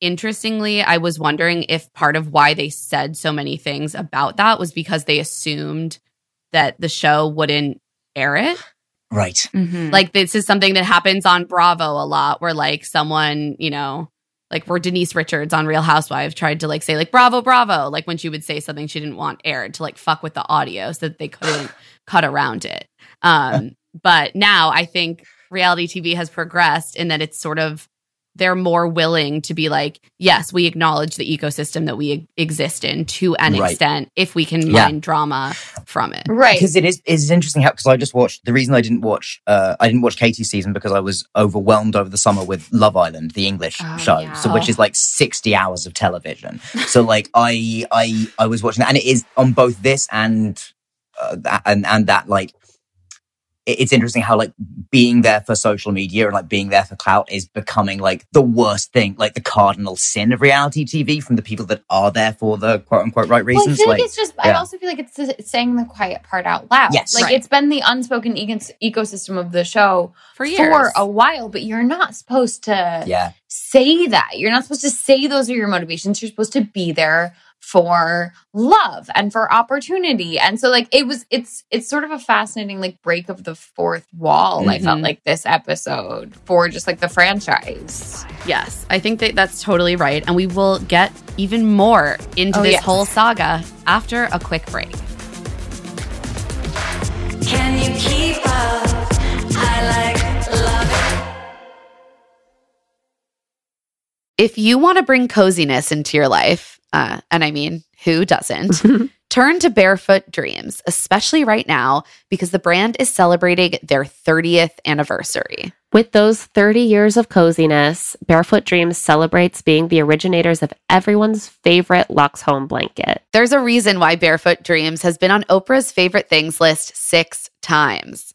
interestingly, I was wondering if part of why they said so many things about that was because they assumed that the show wouldn't air it. Right. Mm-hmm. Like this is something that happens on Bravo a lot where like someone, you know, like where Denise Richards on Real Housewives tried to like say like bravo bravo like when she would say something she didn't want aired to like fuck with the audio so that they couldn't cut around it. Um but now I think reality TV has progressed in that it's sort of they're more willing to be like, yes, we acknowledge the ecosystem that we e- exist in to an Right. extent if we can Yeah. mine drama from it. Right. because it is it's interesting how because I just watched the reason I didn't watch uh I didn't watch Katie's season because I was overwhelmed over the summer with Love Island the English Oh, show yeah. so which is like 60 hours of television so like I I I was watching that and it is on both this and uh, that and and that like it- it's interesting how like being there for social media and like being there for clout is becoming like the worst thing like the cardinal sin of reality TV from the people that are there for the quote unquote right Well, I reasons feel like, it's just. I also feel like it's it's saying the quiet part out loud. Yes. like Right. it's been the unspoken ecos- ecosystem of the show For years. for a while, but you're not supposed to yeah say that. You're not supposed to say those are your motivations. You're supposed to be there for love and for opportunity. And so like it was it's it's sort of a fascinating like break of the fourth wall. I felt Mhm. like this episode for just like the franchise. Yes, I think that that's totally right. And we will get even more into Oh, this yes. whole saga after a quick break. Can you keep If you want to bring coziness into your life, uh, and I mean, who doesn't? Turn to Barefoot Dreams, especially right now, because the brand is celebrating their 30th anniversary. With those 30 years of coziness, Barefoot Dreams celebrates being the originators of everyone's favorite Lux Home blanket. There's a reason why Barefoot Dreams has been on Oprah's favorite things list six times.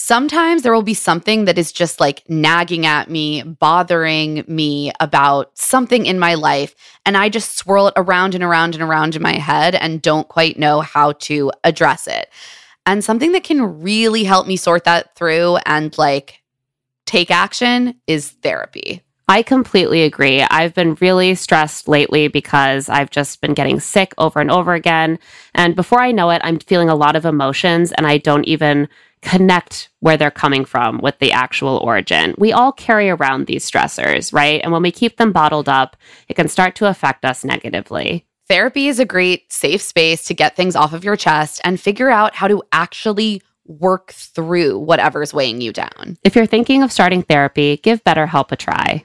Sometimes there will be something that is just like nagging at me, bothering me about something in my life. And I just swirl it around and around and around in my head and don't quite know how to address it. And something that can really help me sort that through and like take action is therapy. I completely agree. I've been really stressed lately because I've just been getting sick over and over again. And before I know it, I'm feeling a lot of emotions and I don't even connect where they're coming from with the actual origin. We all carry around these stressors, right? And when we keep them bottled up, it can start to affect us negatively. Therapy is a great safe space to get things off of your chest and figure out how to actually work through whatever's weighing you down. If you're thinking of starting therapy, give BetterHelp a try.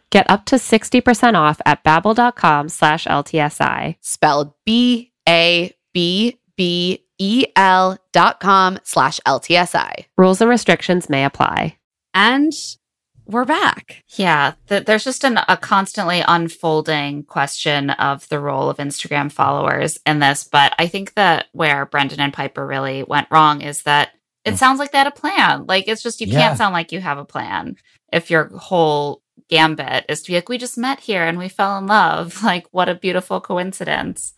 Get up to 60% off at babbel.com slash LTSI. Spelled B-A-B-B-E-L dot com slash LTSI. Rules and restrictions may apply. And we're back. Yeah, th- there's just an, a constantly unfolding question of the role of Instagram followers in this. But I think that where Brendan and Pieper really went wrong is that it mm. sounds like they had a plan. Like it's just, you Yeah. can't sound like you have a plan if your whole gambit is to be like, we just met here and we fell in love. Like, what a beautiful coincidence.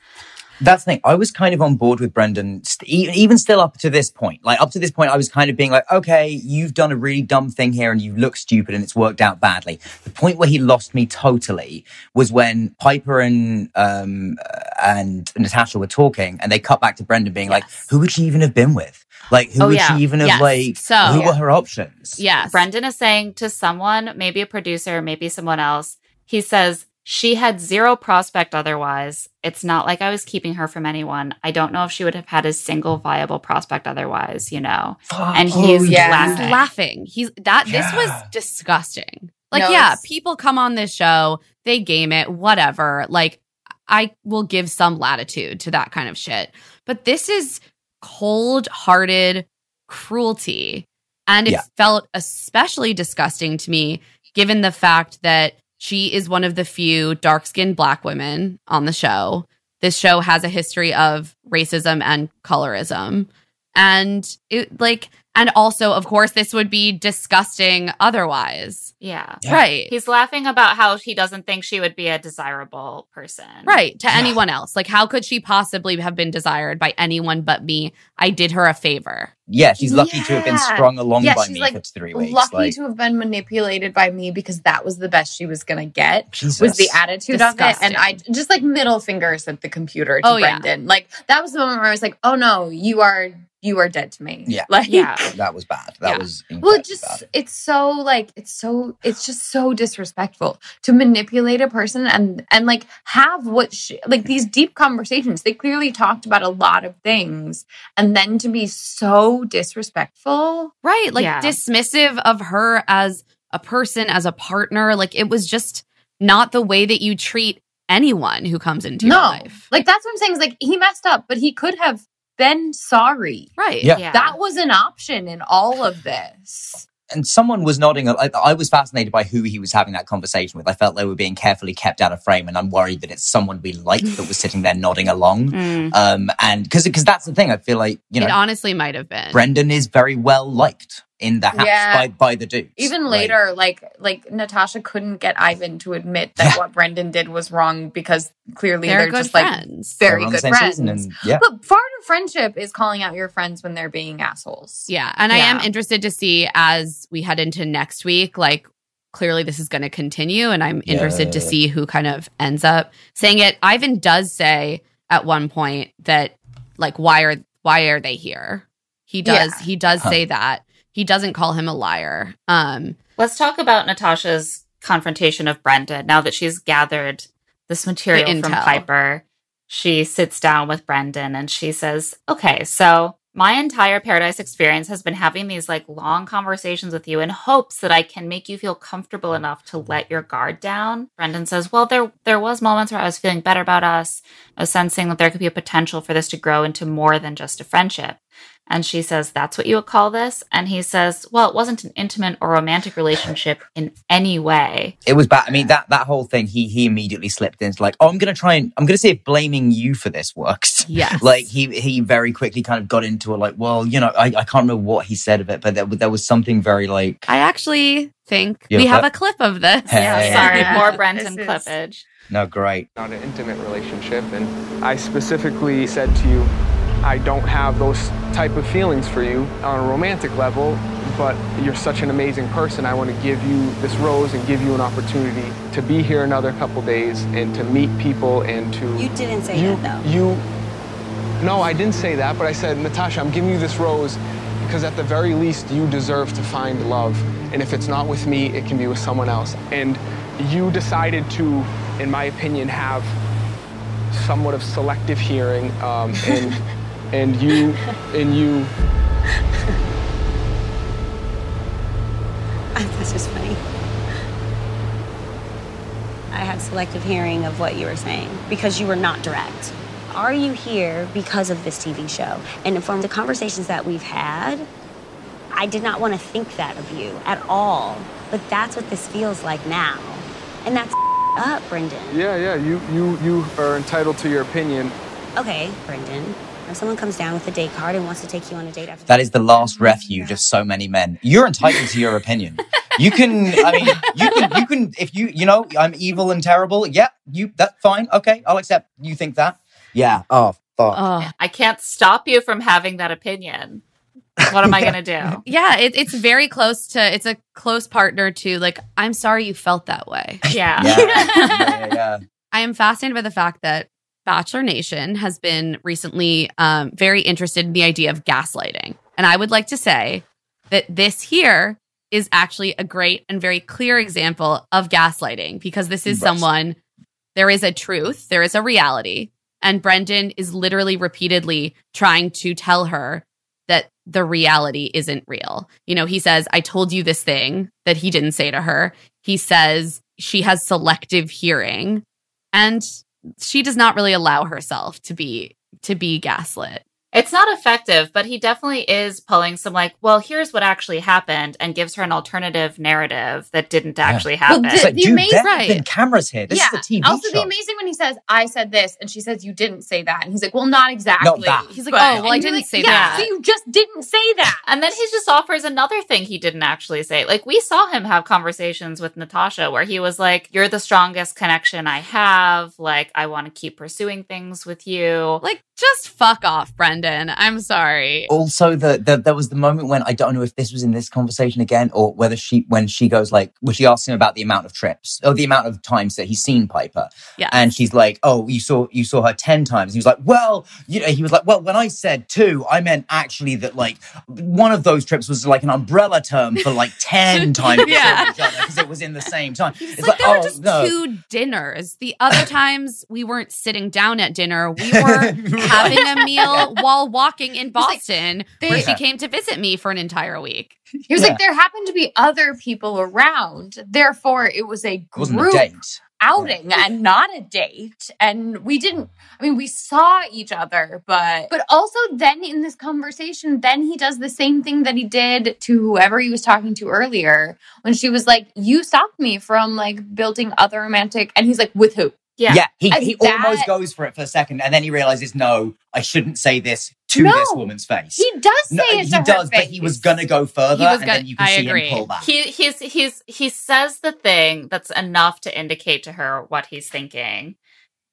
That's the thing. I was kind of on board with Brendan, st- even still up to this point. Like up to this point, I was kind of being like, okay, you've done a really dumb thing here, and you look stupid, and it's worked out badly. The point where he lost me totally was when Pieper and um uh, and Natasha were talking, and they cut back to Brendan being like, who would she even have been with? Like, who Oh, would yeah. she even have Yes. like? So- who Yeah. were her options? Yes. Brendan is saying to someone, maybe a producer, maybe someone else, he says, she had zero prospect otherwise. It's not like I was keeping her from anyone. I don't know if she would have had a single viable prospect otherwise, you know. And oh, he's Oh, yeah. laughing. He's laughing. He's that this was disgusting. Like, No, yeah, people come on this show, they game it, whatever. Like, I will give some latitude to that kind of shit. But this is cold hearted cruelty. And it Yeah. felt especially disgusting to me, given the fact that she is one of the few dark skinned black women on the show. This show has a history of racism and colorism. And it like, and also, of course, this would be disgusting otherwise. Yeah. Yeah. Right. He's laughing about how he doesn't think she would be a desirable person. Right. To Yeah. anyone else. Like, how could she possibly have been desired by anyone but me? I did her a favor. Yeah, she's lucky to have been strung along Yeah, by she's me like for three weeks. Lucky like, to have been manipulated by me because that was the best she was gonna get. Jesus. Was the attitude of it, and I just like middle fingers at the computer to Oh, yeah. Brendan. Like that was the moment where I was like, "Oh no, you are you are dead to me." Yeah. like Yeah. that was bad. That Yeah. was Well, incredibly it just bad. it's so like it's so it's just so disrespectful to manipulate a person and and like have what she, like these deep conversations. They clearly talked about a lot of things, and then to be so disrespectful. Right. Like, Yeah. dismissive of her as a person, as a partner. Like, it was just not the way that you treat anyone who comes into your life. like that's what I'm saying. Is like he messed up, but he could have been sorry. Right. Yeah. Yeah. That was an option in all of this. And someone was nodding. I, I was fascinated by who he was having that conversation with. I felt they were being carefully kept out of frame, and I'm worried that it's someone we like that was sitting there nodding along. Mm. Um, and because because that's the thing, I feel like you know it honestly might have been. Brendan is very well liked in the house Yeah. by by the dudes. Even Like, later, like like Natasha couldn't get Ivan to admit that Yeah. what Brendan did was wrong because clearly They're, they're, just like friends. they were very good friends. and yeah, But part of friendship is calling out your friends when they're being assholes. Yeah. And I am interested to see as we head into next week, like clearly this is going to continue. And I'm interested to see who kind of ends up saying it. Ivan does say at one point that like why are why are they here? He does Yeah. he does Huh. say that. He doesn't call him a liar. Um Let's talk about Natasha's confrontation of Brendan. Now that she's gathered this material from. Pieper, she sits down with Brendan and she says, Okay, so my entire paradise experience has been having these like long conversations with you in hopes that I can make you feel comfortable enough to let your guard down. Brendan says, Well, there there was moments where I was feeling better about us, I was sensing that there could be a potential for this to grow into more than just a friendship. And she says, That's what you would call this? And he says, Well, it wasn't an intimate or romantic relationship in any way. It was bad. I mean, that that whole thing, he he immediately slipped into like, oh, I'm gonna try and I'm gonna see if blaming you for this works. Yeah. like he he very quickly kind of got into a like, well, you know, I, I can't remember what he said of it, but there, there was something very like, I actually think we have have a a clip of this. Hey. Yeah, Sorry, Yeah. more Brendan This is- clippage. no, great. Not an intimate relationship, and I specifically said to you, I don't have those type of feelings for you on a romantic level, but you're such an amazing person. I want to give you this rose and give you an opportunity to be here another couple days and to meet people and to. You didn't say you, that though. You. No, I didn't say that, but I said, Natasha, I'm giving you this rose because at the very least you deserve to find love. And if it's not with me, it can be with someone else. And you decided to, in my opinion, have somewhat of selective hearing, um, and and you and you. That's just funny. I had selective hearing of what you were saying because you were not direct. Are you here because of this TV show? And from the conversations that we've had, I did not want to think that of you at all. But that's what this feels like now. And that's up, Brendan. Yeah, yeah. You you you are entitled to your opinion. Okay, Brendan. If someone comes down with a date card and wants to take you on a date after That is the last refuge of so many men. You're entitled to your opinion. You can, I mean, you can, you can, if you, you know, I'm evil and terrible. Yeah, you, that's fine. Okay, I'll accept you think that. Yeah. Oh, fuck. Oh. I can't stop you from having that opinion. What am I going to do? Yeah, it, it's very close to, it's a close partner to, like, I'm sorry you felt that way. Yeah. yeah, yeah, yeah. I am fascinated by the fact that Bachelor Nation has been recently um, very interested in the idea of gaslighting. And I would like to say that this here is actually a great and very clear example of gaslighting because this is someone, there is a truth, there is a reality. And Brendan is literally repeatedly trying to tell her that the reality isn't real. You know, he says, I told you this thing that he didn't say to her. He says she has selective hearing and she does not really allow herself to be to be gaslit. It's not effective, but he definitely is pulling some like, well, here's what actually happened and gives her an alternative narrative that didn't actually happen. the- It's like, the dude, amazing- have right. been cameras here. This yeah. is a TV also, show. the amazing when he says, "I said this," and she says, "You didn't say that," and he's like, "Well, not exactly." that. He's like, But- "Oh, well, I didn't like, say yeah, that." So you just didn't say that. And then he just offers another thing he didn't actually say. Like we saw him have conversations with Natasha where he was like, "You're the strongest connection I have. Like I want to keep pursuing things with you." Like, just fuck off, Brendan. I'm sorry. also the, the there was the moment when I don't know if this was in this conversation again or whether she when she goes like when she asks him about the amount of trips or the amount of times that he's seen Pieper Yeah. and she's like oh you saw you saw her 10 times he was like well you know he was like well when I said two I meant actually that like one of those trips was like an umbrella term for like 10 times Yeah. because it was in the same time It's it's like, like, there oh were just no two dinners. The other times we weren't sitting down at dinner. We were having a meal while walking in like, Boston, they- where she Yeah. came to visit me for an entire week. He was Yeah. like, "There happened to be other people around, therefore it was a it wasn't a group date outing and not a date." And we didn't. I mean, we saw each other, but but also then in this conversation, then he does the same thing that he did to whoever he was talking to earlier when she was like, "You stopped me from like building other romantic," and he's like, "With who?" Yeah. yeah, he, And he that- almost goes for it for a second and then he realizes no I shouldn't say this to No. this woman's face He does say No, it he to does, but he was gonna go further, He was and gonna- then you can I see agree. him pull back. He he's he's he says the thing that's enough to indicate to her what he's thinking.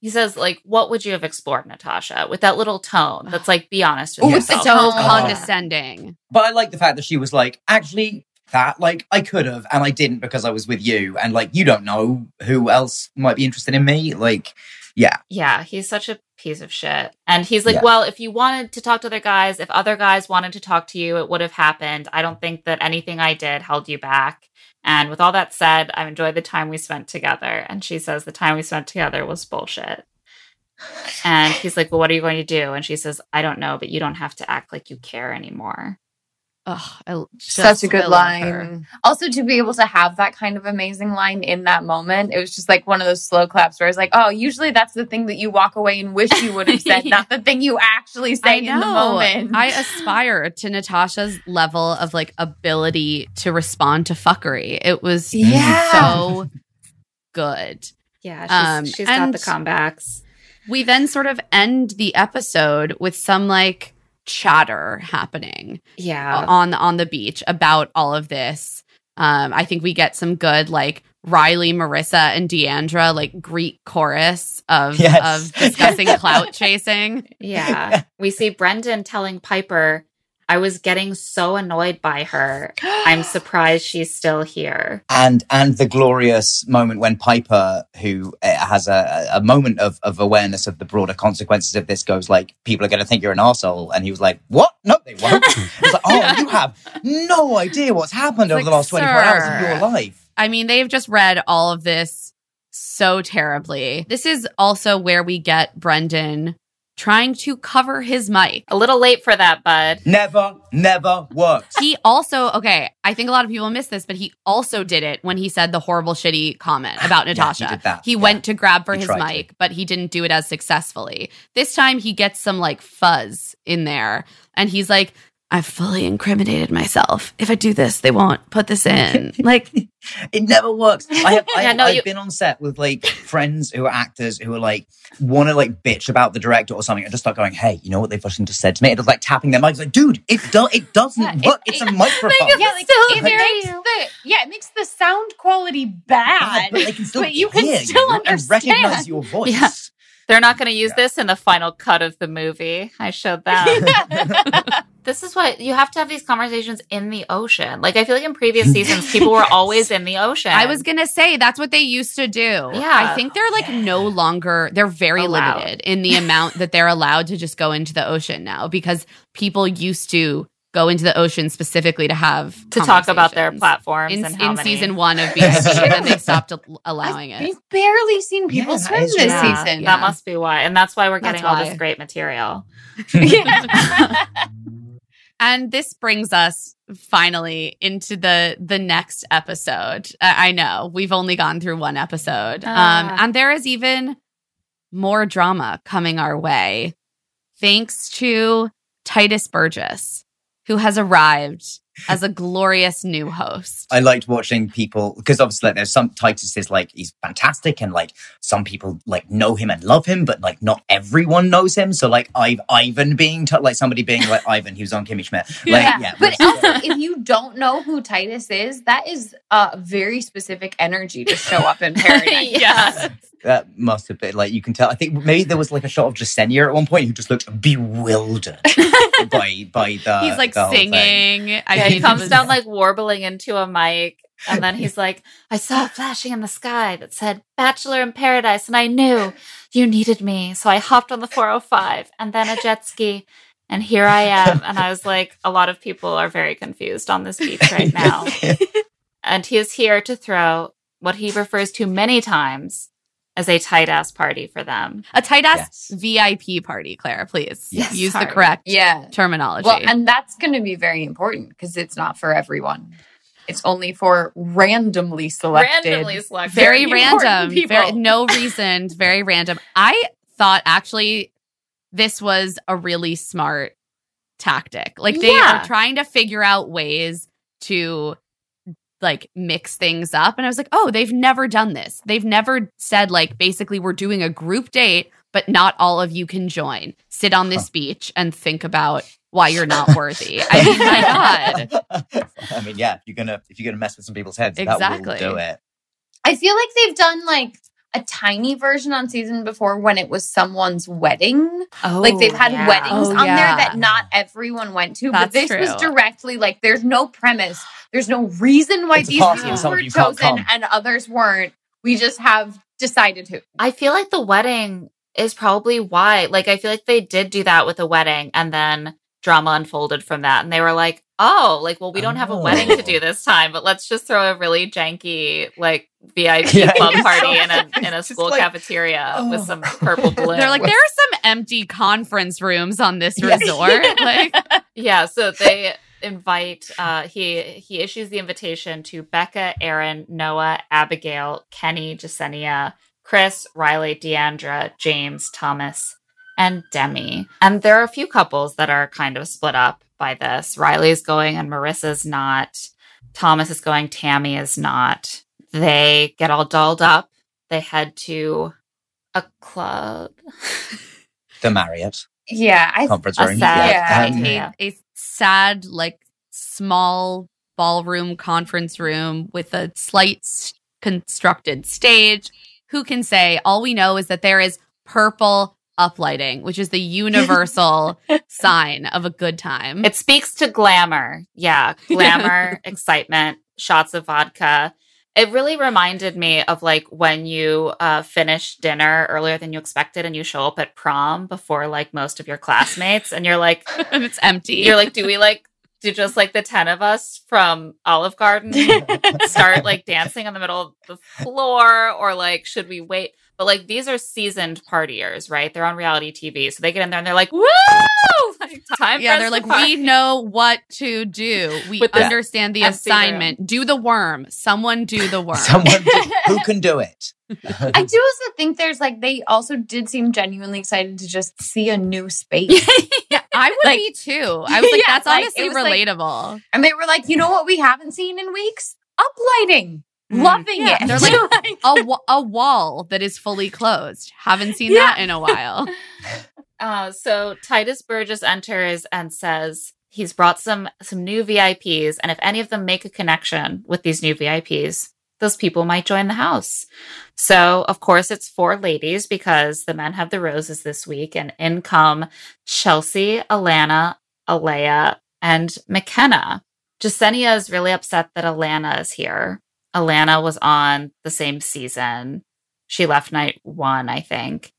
He says, like, what would you have explored, Natasha? With that little tone that's like, be honest with Oh, the yourself. So Oh. Ah. condescending. but I like the fact that she was like, actually, that like I could have, and I didn't because I was with you, and like you don't know who else might be interested in me. Like, yeah, Yeah, he's such a piece of shit. And he's like, Yeah. well, if you wanted to talk to other guys, if other guys wanted to talk to you, it would have happened. I don't think that anything I did held you back. And with all that said, I've enjoyed the time we spent together. And she says the time we spent together was bullshit. And he's like, well, what are you going to do? And she says, I don't know, but you don't have to act like you care anymore. Oh, I Such a good I line. Also, to be able to have that kind of amazing line in that moment, it was just like one of those slow claps where it's like, oh, usually that's the thing that you walk away and wish you would have said, not the thing you actually say I in the moment. I aspire to Natasha's level of like ability to respond to fuckery. It was Yeah. so good. Yeah, she's, Um, she's got and- the comebacks. We then sort of end the episode with some like chatter happening Yeah. on on the beach about all of this. Um, I think we get some good like Riley, Maurissa, and Deandra like Greek chorus of Yes. of discussing clout chasing. Yeah. we see Brendan telling Pieper, I was getting so annoyed by her. I'm surprised she's still here. and and the glorious moment when Pieper, who uh, has a, a moment of, of awareness of the broader consequences of this, goes like, "People are going to think you're an asshole," and he was like, "What? No, they won't." it's like, "Oh, you have no idea what's happened over Like, the last twenty four hours of your life." I mean, they've just read all of this so terribly. This is also where we get Brendan trying to cover his mic. A little late for that, bud. Never, never works. He also, okay, I think a lot of people miss this, but he also did it when he said the horrible, shitty comment about Yeah, he Natasha. that, He yeah. went to grab for He his tried to. mic, but he didn't do it as successfully. This time he gets some like fuzz in there and he's like, I've fully incriminated myself. If I do this, they won't put this in. Like, It never works. I have, I Yeah, have no, I've you- been on set with like friends who are actors who are like want to like bitch about the director or something and just start going, "Hey, you know what they've fucking just said to me?" And just like tapping their mics, like, "Dude, it do- it doesn't Yeah, it- work. it's a microphone." yeah, like it makes the yeah, it makes the sound quality bad. but they can still but you can hear still you and recognize your voice. Yeah. They're not going to use this in the final cut of the movie. I showed that. this is what you have to have these conversations in the ocean. Like I feel like in previous seasons, people were always in the ocean. I was gonna say that's what they used to do. Yeah. I think they're like no longer they're very Allowed. limited in the amount that they're allowed to just go into the ocean now because people used to go into the ocean specifically to have to talk about their conversations. platforms in, and how in many. season one of VIP, and then they stopped al- allowing it. We've barely seen people Yeah, swim this Yeah, season. That must be why, and that's why we're That's getting all this great material. And this brings us finally into the the next episode. I I know we've only gone through one episode, um, Ah. and there is even more drama coming our way, thanks to Tituss Burgess, who has arrived as a glorious new host. I liked watching people because obviously like, there's some Tituss is like he's fantastic and like some people like know him and love him, but like not everyone knows him. So like I've Ivan being t- like somebody being like Ivan, he was on Kimmy Schmidt. Like, yeah, yeah, but also if you don't know who Tituss is, that is a very specific energy to show up in Paradise. yeah. That must have been like you can tell. I think maybe there was like a shot of Jessenia at one point who just looked bewildered by by the. He's like the whole thing. singing. Yeah, he comes down like warbling into a mic, and then he's like, "I saw it flashing in the sky that said Bachelor in Paradise, and I knew you needed me, so I hopped on the 405 and then a jet ski." And here I am. And I was like, a lot of people are very confused on this beach right now. and he is here to throw what he refers to many times as a tight ass party for them. a tight ass VIP party. Clara, please Yes. use Sorry. the correct Yeah. terminology. Well, and that's going to be very important because it's not for everyone. It's only for randomly selected. Randomly selected. very important random people. very, no reasoned very random i thought actually this was a really smart tactic like they Yeah. are trying to figure out ways to like mix things up. And i was like oh they've never done this. They've never said like basically we're doing a group date but not all of you can join. Sit on this beach and think about why you're not worthy. I mean my god. I mean, yeah, if you're gonna if you're gonna mess with some people's heads, that Exactly. will do it. I feel like they've done like a tiny version on season before when it was someone's wedding. Oh, like they've oh, had yeah. weddings Oh, on yeah. there that not everyone went to, but That's this was directly like there's no premise, there's no reason why It's these party people were chosen and others weren't. We just have decided who. I feel like the wedding is probably why. Like, I feel like they did do that with a wedding, and then drama unfolded from that. And they were like, oh, like, well, we don't have a wedding to Oh. do this time, but let's just throw a really janky, like, VIP Yeah, club party so- in a in a school like, cafeteria with oh. some purple balloons. they're like there are some empty conference rooms on this resort like yeah. So they invite. Uh, he he issues the invitation to Becca, Aaron, Noah, Abigail, Kenny, Jessenia, Chris, Riley, Deandra, James, Thomas, and Demi. And there are a few couples that are kind of split up by this. Riley's going and Maurissa's not. Thomas is going, Tammy is not. They get all dolled up. They head to a club. The Marriott Yeah, I conference a room. sad- Yeah. a, Um, Yeah. a sad, like small ballroom conference room with a slight s- constructed stage. Who can say? All we know is that there is purple uplighting, which is the universal sign of a good time. It speaks to glamour. Yeah, glamour, excitement, shots of vodka. It really reminded me of like when you uh, finish dinner earlier than you expected and you show up at prom before like most of your classmates and you're like, and it's empty. you're like, do we like, do just like the 10 of us from Olive Garden start like dancing in the middle of the floor or like should we wait? But like these are seasoned partiers, right? They're on reality TV. So they get in there and they're like, woo! Like, time yeah, they're like, to party. we know what to do. We With understand the empty room. assignment. Do the worm. Someone do the worm. Someone do- who can do it? I do also think there's like they also did seem genuinely excited to just see a new space. yeah, I would Like- be too. I was like, Yeah, that's like, honestly it was like- relatable. and they were like, you know what we haven't seen in weeks? Uplighting. Loving Yeah, it. they're like- a, a wall that is fully closed. Haven't seen that in a while. Uh, so Tituss Burgess enters and says he's brought some some new VIPs, and if any of them make a connection with these new VIPs, those people might join the house. So of course it's four ladies because the men have the roses this week, and in come Chelsea, Alana, Alea, and McKenna. Jessenia is really upset that Alana is here. Alana was on the same season. She left night one, I think.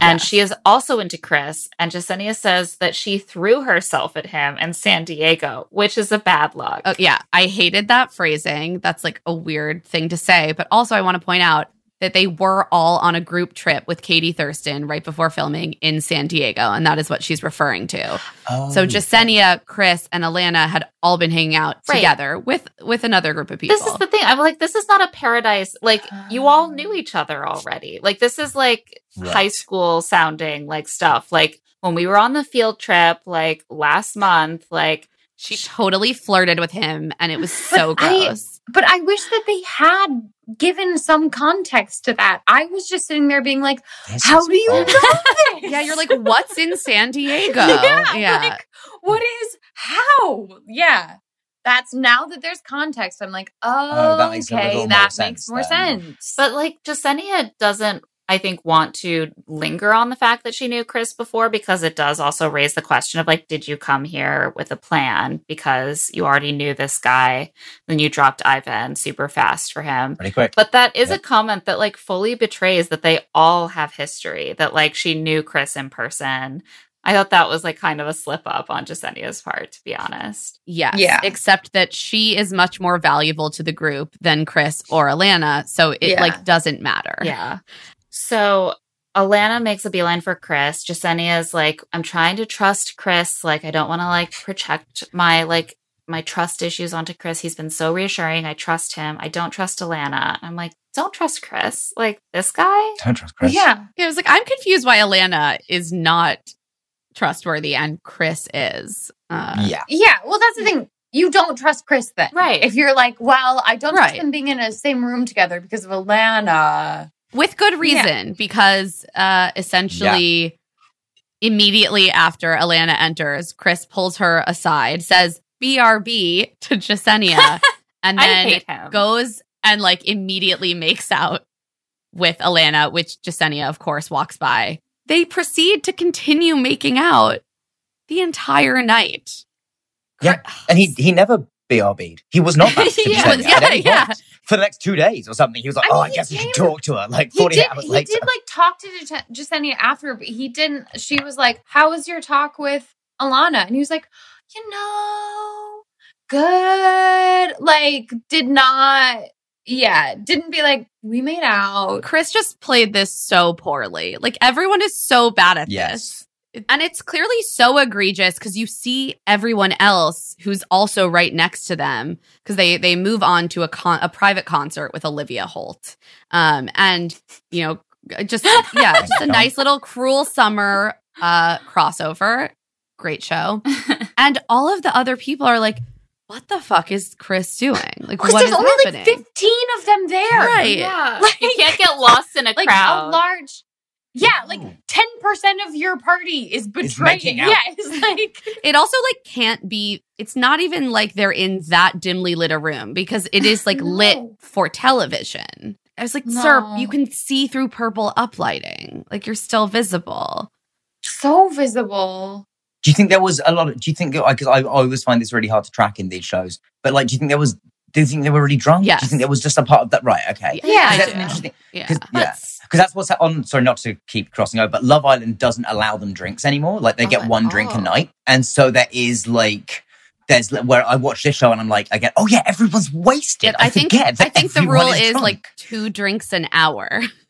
And she is also into Chris. And Jessenia says that she threw herself at him in San Diego, which is a bad luck. Oh, yeah, I hated that phrasing. That's like a weird thing to say. But also, I want to point out that they were all on a group trip with Katie Thurston right before filming in San Diego. And that is what she's referring to. Oh, So Jessenia, Chris, and Alana had all been hanging out Right. together with with another group of people. This is the thing. I'm like, this is not a paradise. Like, you all knew ah. each other already. Like, this is like Right. high school sounding like stuff. Like, when we were on the field trip, like last month, like, she totally flirted with him, and it was so But I- gross. But I wish that they had given some context to that. I was just sitting there being like, this how is do you know this? yeah, you're like, what's in San Diego? yeah, yeah. Like, what is how? Yeah. That's now that there's context. I'm like, oh, Oh, that makes okay, little more that sense makes more then. sense. But like Jessenia doesn't, I think, want to linger on the fact that she knew Chris before because it does also raise the question of like, did you come here with a plan because you already knew this guy? Then you dropped Ivan super fast for him. Pretty quick. But that is Yeah. a comment that like fully betrays that they all have history, that like she knew Chris in person. I thought that was like kind of a slip up on Jessenia's part, to be honest. Yes. Yeah. Except that she is much more valuable to the group than Chris or Alana. So it Yeah. like doesn't matter. Yeah. So Alana makes a beeline for Chris. Jessenia is like, I'm trying to trust Chris. Like, I don't want to like project my like my trust issues onto Chris. He's been so reassuring. I trust him. I don't trust Alana. I'm like, don't trust Chris. Like this guy. Don't trust Chris. yeah. Yeah, I was like, I'm confused why Alana is not trustworthy and Chris is. Uh, Yeah. Yeah. Well, that's the thing. You don't trust Chris then. Right. If you're like, well, I don't trust Right. them being in a same room together because of Alana. With good reason, because uh, essentially, immediately after Alana enters, Chris pulls her aside, says BRB to Jessenia, and then goes and like immediately makes out with Alana, which Jessenia, of course, walks by. They proceed to continue making out the entire night. Yeah. And he he never BRB'd. He was not that. to Yeah, Jessenia at yeah, any yeah. Point. For the next two days or something, he was like, I "Oh, mean, I he guess we should talk to her." Like He forty did. hours He later. did like talk to Jas- Jessenia after, but he didn't. She was like, "How was your talk with Alana?" And he was like, "You know, good." Like, did not. Yeah, didn't be like we made out. Chris just played this so poorly. Like everyone is so bad at Yes. this. And it's clearly so egregious because you see everyone else who's also right next to them because they they move on to a con- a private concert with Olivia Holt. Um, and you know, just yeah, just a nice little cruel summer uh crossover. Great show. and all of the other people are like, what the fuck is Chris doing? Like, Because what there's is only happening? like 15 of them there. Right. Yeah. Like, you can't get lost in a like crowd. a large. Yeah, like 10% of your party is betraying. making out. Yeah, it's like. it also like can't be it's not even like they're in that dimly lit a room because it is like lit for television i was like sir you can see through purple uplighting like you're still visible So visible. Do you think there was a lot of? Do you think because I, I always find this really hard to track in these shows? But like, do you think there was? Do you think they were really drunk? Do Yes. you think there was just a part of that? Right. Okay. Yeah, I that's do. an interesting. yeah Cause, yeah. Because that's what's on. Sorry, not to keep crossing over, but Love Island doesn't allow them drinks anymore. Like they Oh, get one drink oh. a night, and so there is like. There's where I watch this show and I'm like, I get, oh yeah, everyone's wasted. I, i think forget i think the rule is, drunk. like two drinks an hour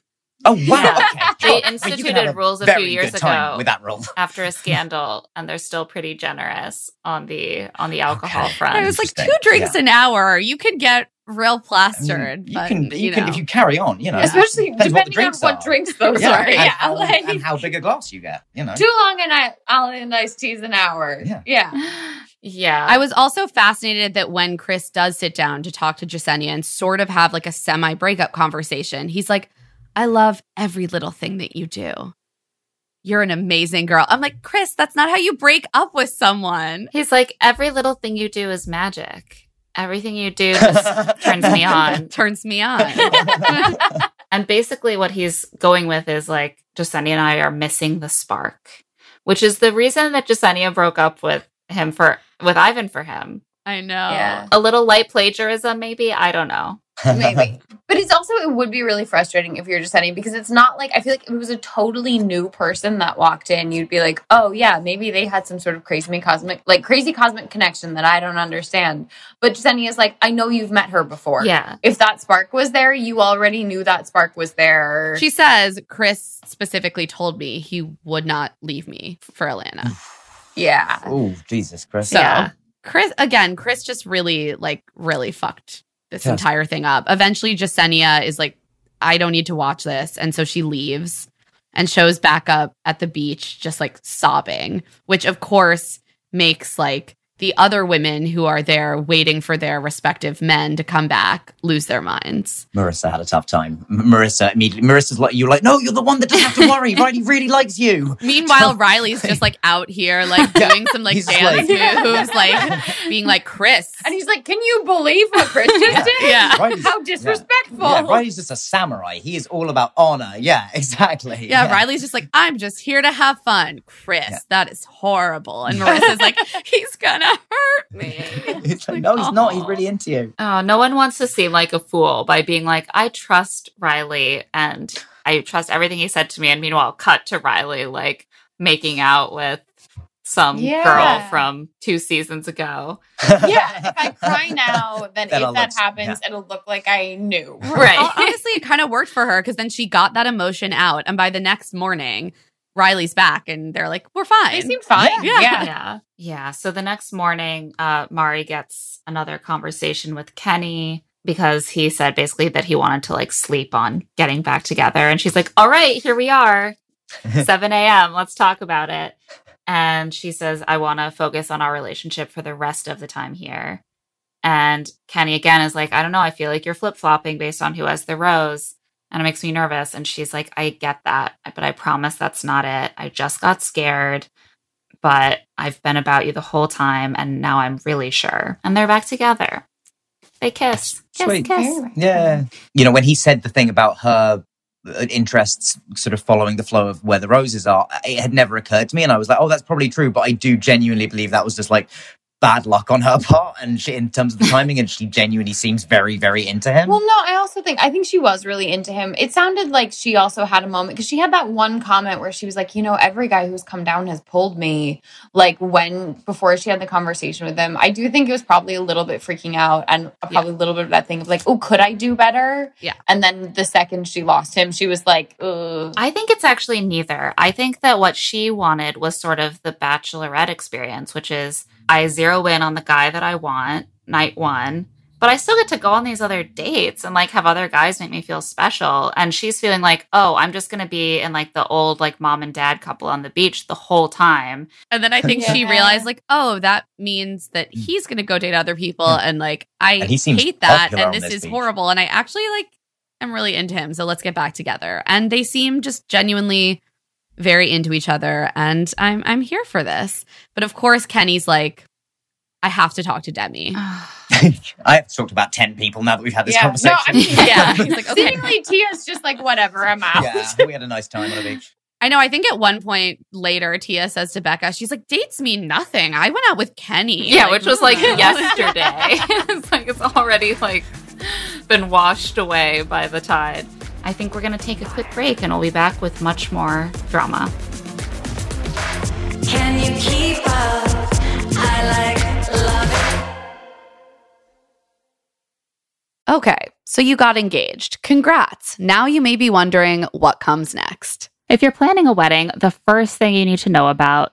oh wow, Yeah. okay. They sure. Well, instituted have rules a few years ago. with that rule. after a scandal, and they're still pretty generous on the on the alcohol Okay. front. i was like two drinks Yeah. an hour you could get real I mean, plastered you but, can, you, can, know. if you carry on, you know. Especially Depends what the depending on drinks what are. drinks those yeah, are. and, Yeah, how, like and how big a glass you get, you know. too long and I Island iced teas an hour. Yeah. Yeah. yeah, I was also fascinated that when Chris does sit down to talk to Jessenia and sort of have like a semi breakup conversation, he's like, I love every little thing that you do. You're an amazing girl. I'm like, Chris, that's not how you break up with someone. He's like, every little thing you do is magic. Everything you do just turns me on. Turns me on. And basically, what he's going with is like, Jessenia and I are missing the spark, which is the reason that Jessenia broke up with him for with Ivan for him. I know. Yeah. A little light plagiarism, maybe. I don't know. Maybe. But it's also it would be really frustrating if you're just sending because it's not like I feel like if it was a totally new person that walked in, you'd be like, oh yeah, maybe they had some sort of crazy cosmic like crazy cosmic connection that I don't understand. But Jenny is like, I know you've met her before. Yeah. If that spark was there, you already knew that spark was there. She says Chris specifically told me he would not leave me for Alana. yeah. oh, Jesus, Chris. So Yeah. Chris again, Chris just really like really fucked this Yes. entire thing up. Eventually Jessenia is like, I don't need to watch this. And so she leaves and shows back up at the beach, just like sobbing, which of course makes like the other women who are there waiting for their respective men to come back lose their minds. Maurissa had a tough time. Maurissa immediately. Maurissa's like, you're like, no, you're the one that doesn't have to worry. Riley really likes you. Meanwhile, Riley's just like out here, like doing some like dance like- moves, like being like Chris. And he's like, Can you believe what Chris just did? Yeah. Riley's- How disrespectful. Yeah, Riley's just a samurai. He is all about honor. Yeah, exactly. Yeah, Riley's just like, I'm just here to have fun. Chris, Yeah. that is horrible. And Maurissa's like, he's gonna hurt me. It's like, no, he's not. He's really into you. Oh, no one wants to seem like a fool by being like, I trust Riley and I trust everything he said to me. And meanwhile, cut to Riley like making out with some Yeah. girl from two seasons ago. yeah. If I cry now, then That'll if that look- happens, it'll look like I knew. Right. Hon- Honestly, it kind of worked for her because then she got that emotion out. And by the next morning, Riley's back and they're like, we're fine. They seem fine. Yeah. Yeah. yeah. Yeah. So the next morning, uh, Mari gets another conversation with Kenny because he said basically that he wanted to like sleep on getting back together. And she's like, all right, here we are, 7 a.m. Let's talk about it. And she says, I want to focus on our relationship for the rest of the time here. And Kenny again is like, I don't know. I feel like you're flip flopping based on who has the rose. And it makes me nervous. And she's like, I get that, but I promise that's not it. I just got scared but I've been about you the whole time, and now I'm really sure. And they're back together. They kiss. Kiss, Sweet. kiss. Yeah. You know, when he said the thing about her uh, interests sort of following the flow of where the roses are, it had never occurred to me. And I was like, oh, that's probably true. But I do genuinely believe that was just like bad luck on her part, and she, in terms of the timing, and she genuinely seems very, very into him. Well, no, I also think I think she was really into him. It sounded like she also had a moment because she had that one comment where she was like, you know, every guy who's come down has pulled me. Like when before she had the conversation with him, I do think it was probably a little bit freaking out and probably a little bit of that thing of like, oh, could I do better? Yeah. And then the second she lost him, she was like, Ugh. I think it's actually neither. I think that what she wanted was sort of the bachelorette experience, which is I zero in on the guy that I want night one, but I still get to go on these other dates and like have other guys make me feel special. And she's feeling like, oh, I'm just going to be in like the old like mom and dad couple on the beach the whole time. And then I think she realized, like, oh, that means that hmm. he's going to go date other people. And like, I And hate that. And this this is beach. horrible. And I actually like, I'm really into him. So let's get back together. And they seem just genuinely very into each other. And I'm, I'm here for this. But of course, Kenny's like, I have to talk to Demi. I have to talk to about ten people now that we've had this yeah. No, conversation. I mean, Yeah. He's like, okay. Seemingly, Tia's just like, whatever, I'm out. yeah, we had a nice time on the beach. I know. I think at one point later, Tia says to Becca, she's like, dates mean nothing. I went out with Kenny. Yeah, which was like yesterday. it's like it's already like been washed away by the tide. I think we're going to take a quick break and we'll be back with much more drama. Can you keep up? I like love it. Okay, so you got engaged. Congrats. Now you may be wondering what comes next. If you're planning a wedding, the first thing you need to know about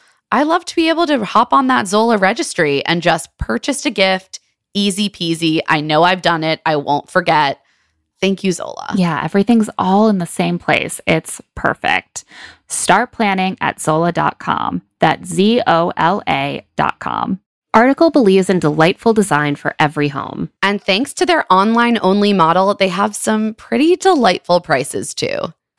I love to be able to hop on that Zola registry and just purchase a gift. Easy peasy. I know I've done it. I won't forget. Thank you, Zola. Yeah, everything's all in the same place. It's perfect. Start planning at Zola.com. That's Z O L A.com. Article believes in delightful design for every home. And thanks to their online only model, they have some pretty delightful prices too.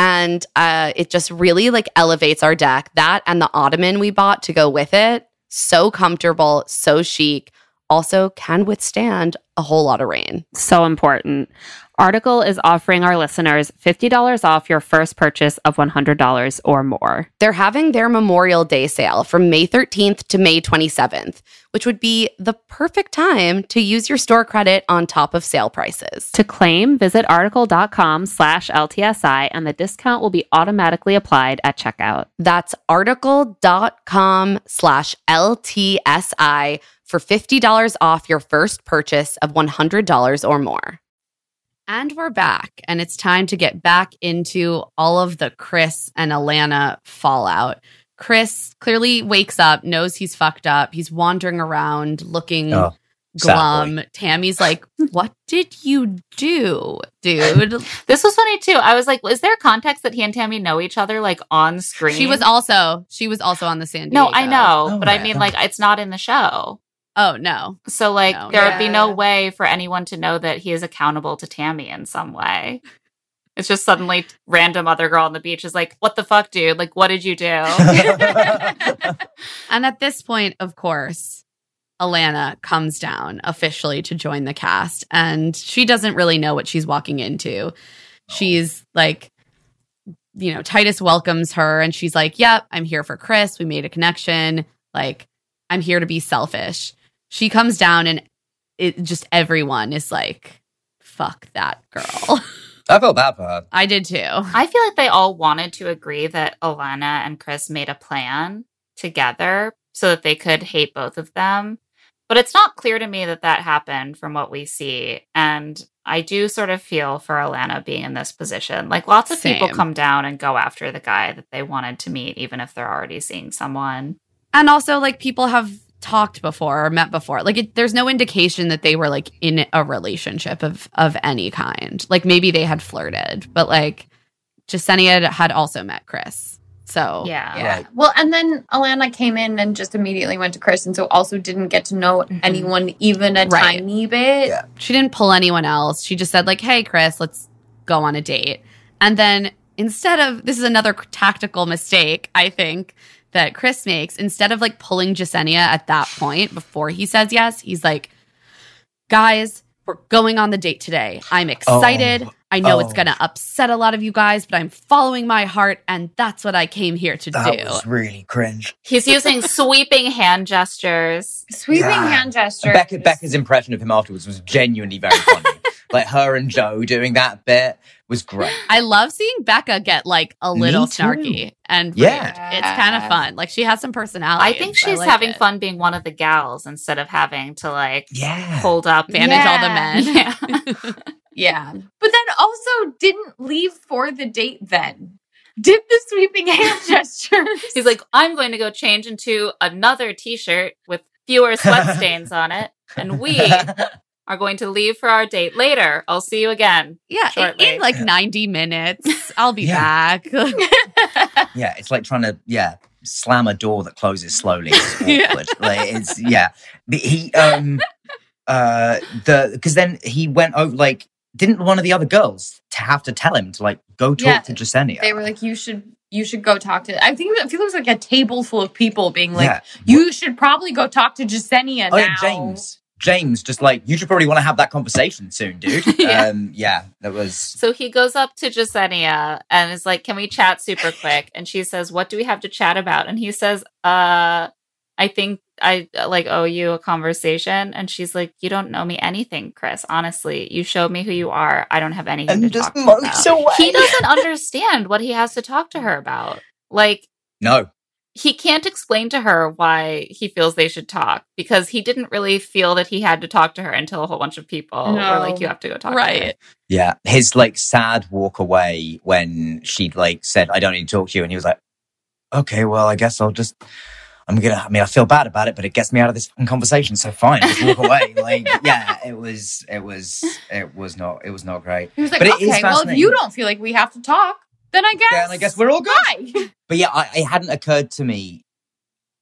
And uh, it just really like elevates our deck. That and the ottoman we bought to go with it. So comfortable, so chic. Also can withstand a whole lot of rain. So important. Article is offering our listeners $50 off your first purchase of $100 or more. They're having their Memorial Day sale from May 13th to May 27th, which would be the perfect time to use your store credit on top of sale prices. To claim, visit article.com slash LTSI and the discount will be automatically applied at checkout. That's article.com slash LTSI for $50 off your first purchase of $100 or more. And we're back, and it's time to get back into all of the Chris and Alana fallout. Chris clearly wakes up, knows he's fucked up. He's wandering around looking Oh. glum. Tammy's like, "What did you do, dude?" This was funny too. I was like, is there context that he and Tammy know each other like on screen? She was also she was also on the San No, I know, Oh, but I mean, like, it's not in the show. Oh no, So, like, No. there would be no way for anyone to know that he is accountable to Tammy in some way. It's just suddenly random other girl on the beach is like, "What the fuck, dude? Like, what did you do?" And at this point, of course, Alana comes down officially to join the cast, and she doesn't really know what she's walking into. She's like, you know, Tituss welcomes her, and she's like, Yep, I'm here for Chris. We made a connection. Like, I'm here to be selfish. She comes down, and it just everyone is like, Fuck that girl. I felt bad for her. I did too. I feel like they all wanted to agree that Alana and Chris made a plan together so that they could hate both of them. But it's not clear to me that that happened from what we see. And I do sort of feel for Alana being in this position. Like lots of people come down and go after the guy that they wanted to meet, even if they're already seeing someone. And also, like, people have talked before or met before. Like, it, there's no indication that they were like in a relationship of of any kind. Like, maybe they had flirted, but like, Jessenia had also met Chris. So Yeah. Yeah. Right. Well, and then Alana came in and just immediately went to Chris, and so also didn't get to know mm-hmm. anyone even a Right. tiny bit. Yeah. she didn't pull anyone else. She just said like, "Hey, Chris, let's go on a date." And then instead of this is another tactical mistake, I think that Chris makes. Instead of like pulling Jessenia at that point before he says yes, he's like, "Guys, we're going on the date today. I'm oh, excited. Oh. I know it's Oh. going to upset a lot of you guys, but I'm following my heart, and that's what I came here to That do." was really cringe. He's using sweeping hand gestures. Sweeping Yeah. hand gestures. Becca, Becca's impression of him afterwards was genuinely very funny. Like her and Joe doing that bit was great. I love seeing Becca get like a little snarky and Yeah. rude. It's kind of fun. Like she has some personality. I think she's like having it. fun being one of the gals instead of having to like Yeah. hold up manage all the men. Yeah. Yeah. But then also didn't leave for the date then. Did the sweeping hand gestures. He's like, I'm going to go change into another t shirt with fewer sweat stains on it. And we are going to leave for our date later. I'll see you again. yeah, in, Shortly. in like 90 minutes, I'll be Yeah. back. yeah, it's like trying to yeah slam a door that closes slowly. It's Yeah. Like it's yeah. But he um uh the because then he went over like didn't one of the other girls to have to tell him to like go talk Yeah. to Jessenia? they were like, you should you should go talk to I think I feel it was like a table full of people being like, Yeah. you should probably go talk to Jessenia Oh now. yeah, James. James, just like you should probably want to have that conversation soon, dude. Yeah. Um, yeah, that was So he goes up to Jessenia and is like, Can we chat super quick? And she says, What do we have to chat about? And he says, Uh, I think I uh, like owe you a conversation. And she's like, You don't know me anything, Chris. Honestly, you showed me who you are. I don't have anything and to just talk about. away. He doesn't understand what he has to talk to her about. Like, no, he can't explain to her why he feels they should talk because he didn't really feel that he had to talk to her until a whole bunch of people were like, "You have to go talk." To her. right. Yeah, his like sad walk away when she like said, "I don't need to talk to you," and he was like, "Okay, well, I guess I'll just." I'm gonna. I mean, I feel bad about it, but it gets me out of this conversation. So fine, just walk away. Like, yeah, it was. It was. It was not. It was not great. He was like, But okay, well, if you don't feel like we have to talk, then I guess. Yeah, and I guess we're all good. Bye. But yeah, I, it hadn't occurred to me,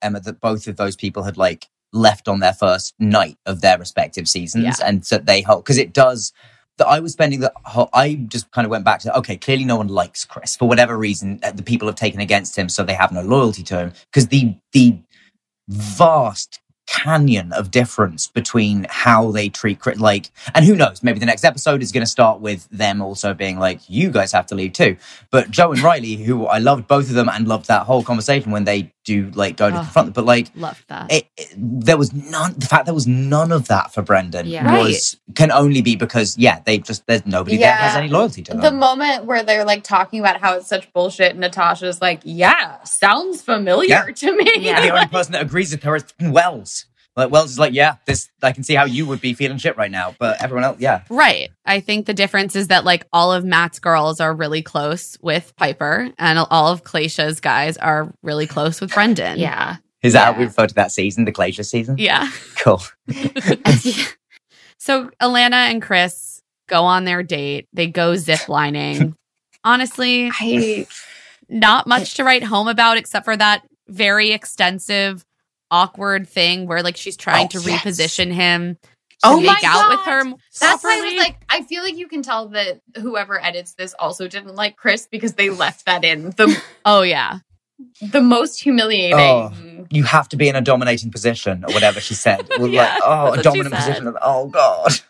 Emma, that both of those people had like left on their first night of their respective seasons, and that they hold because it does. That I was spending the whole. I just kind of went back to okay. Clearly, no one likes Chris for whatever reason. The people have taken against him, so they have no loyalty to him because the the vast canyon of difference between how they treat Chris. Like, and who knows? Maybe the next episode is going to start with them also being like, "You guys have to leave too." But Joe and Riley, who I loved both of them and loved that whole conversation when they do like go to the front. But like, Love that. it, it- there was none. The fact there was none of that for Brendan Yeah. was can only be because yeah, they just there's nobody there Yeah. has any loyalty to them. The moment where they're like talking about how it's such bullshit, Natasha's like, "Yeah, sounds familiar Yeah. to me." Yeah. the only person that agrees with her is Wells. Like Wells is like, yeah, this I can see how you would be feeling shit right now, but everyone else, yeah, Right. I think the difference is that like all of Matt's girls are really close with Pieper and all of Claysha's guys are really close with Brendan. Yeah. Is that how we Yeah. refer to that season, the glacier season? Yeah. Cool. So Alana and Chris go on their date. They go zip lining. Honestly, I not much to write home about except for that very extensive, awkward thing where like she's trying Oh, to yes. reposition him to Oh my make out with her. That's why I was like, I feel like you can tell that whoever edits this also didn't like Chris because they left that in the oh yeah. the most humiliating. Oh. You have to be in a dominating position, or whatever she said. Well, Yeah, like, oh, a that's what she dominant position. Oh, God.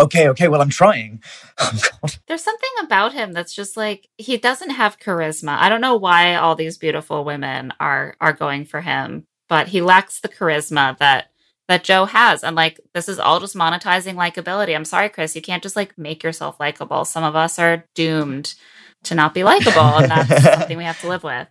Okay, okay, well, I'm trying. Oh, God. There's something about him that's just like he doesn't have charisma. I don't know why all these beautiful women are are going for him, but he lacks the charisma that that Joe has. And like this is all just monetizing likability. I'm sorry, Chris, you can't just like make yourself likable. Some of us are doomed to not be likable, and that's something we have to live with.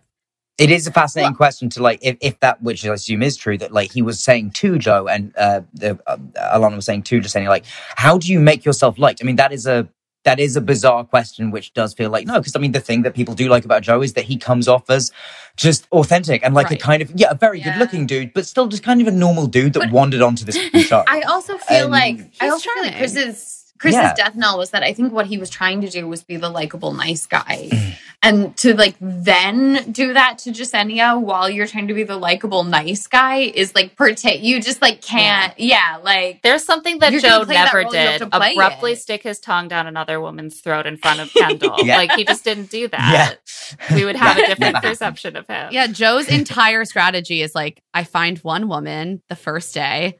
It is a fascinating question to like, if, if that, which I assume is true, that like he was saying to Joe and uh, the, uh, Alana was saying to just saying like, how do you make yourself liked? I mean, that is a that is a bizarre question, which does feel like no, because I mean, the thing that people do like about Joe is that he comes off as just authentic and like Right. a kind of yeah, a very Yeah. good looking dude, but still just kind of a normal dude that wandered onto this show. I also feel Um, like I He's also feel like charming. Chris's Chris's Yeah. death knell was that I think what he was trying to do was be the likable nice guy. and to like then do that to Jessenia while you're trying to be the likable nice guy is like protect you just like can't yeah, like There's something that Joe play that never role, you have did. abruptly it. stick his tongue down another woman's throat in front of Kendall. Yeah. Like he just didn't do that. yeah, We would have a different perception of him. Yeah, Joe's entire strategy is like, I find one woman the first day,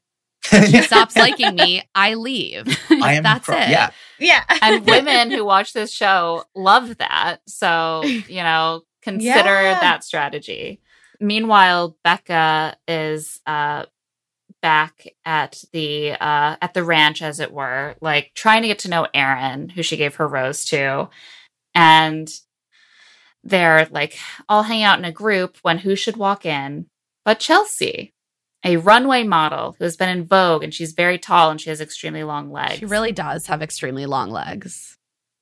she stops liking me, I leave. I am. That's pro- it. Yeah, yeah. and women who watch this show love that. So, you know, consider Yeah. that strategy. Meanwhile, Becca is uh back at the uh at the ranch as it were, like trying to get to know Aaron, who she gave her rose to. And they're like all hanging out in a group when who should walk in but Chelsea, a runway model who has been in Vogue and she's very tall and she has extremely long legs. She really does have extremely long legs.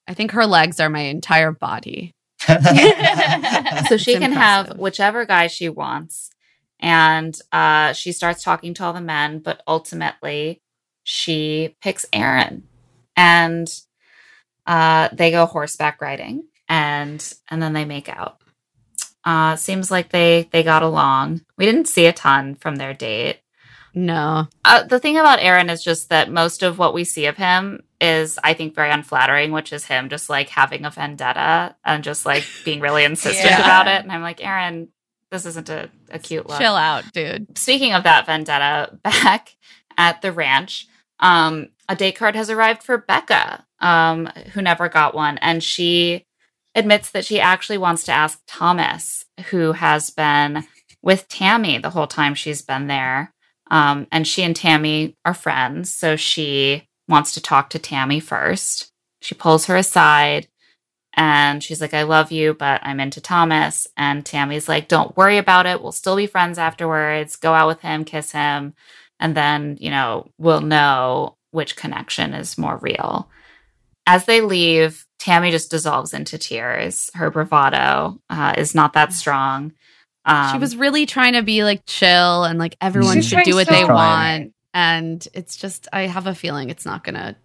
I think her legs are my entire body. so she It's can have whichever guy she wants and uh, she starts talking to all the men but ultimately she picks aaron and uh, they go horseback riding and and then they make out uh, seems like they they got along we didn't see a ton from their date No. uh, the thing about Aaron is just that most of what we see of him is, I think, very unflattering, which is him just like having a vendetta and just like being really insistent Yeah. about it. And I'm like, Aaron, this isn't a, a cute look. Chill out, dude. Speaking of that vendetta, back at the ranch, um, a date card has arrived for Becca, um, who never got one. And she admits that she actually wants to ask Thomas, who has been with Tammy the whole time she's been there. Um, and she and Tammy are friends. So she wants to talk to Tammy first. She pulls her aside and she's like, I love you, but I'm into Thomas. And Tammy's like, Don't worry about it. We'll still be friends afterwards. Go out with him, kiss him. And then, you know, we'll know which connection is more real. As they leave, Tammy just dissolves into tears. Her bravado uh, is not that strong. Um, she was really trying to be like chill and like everyone should do what so they hard. want. And it's just, I have a feeling it's not going to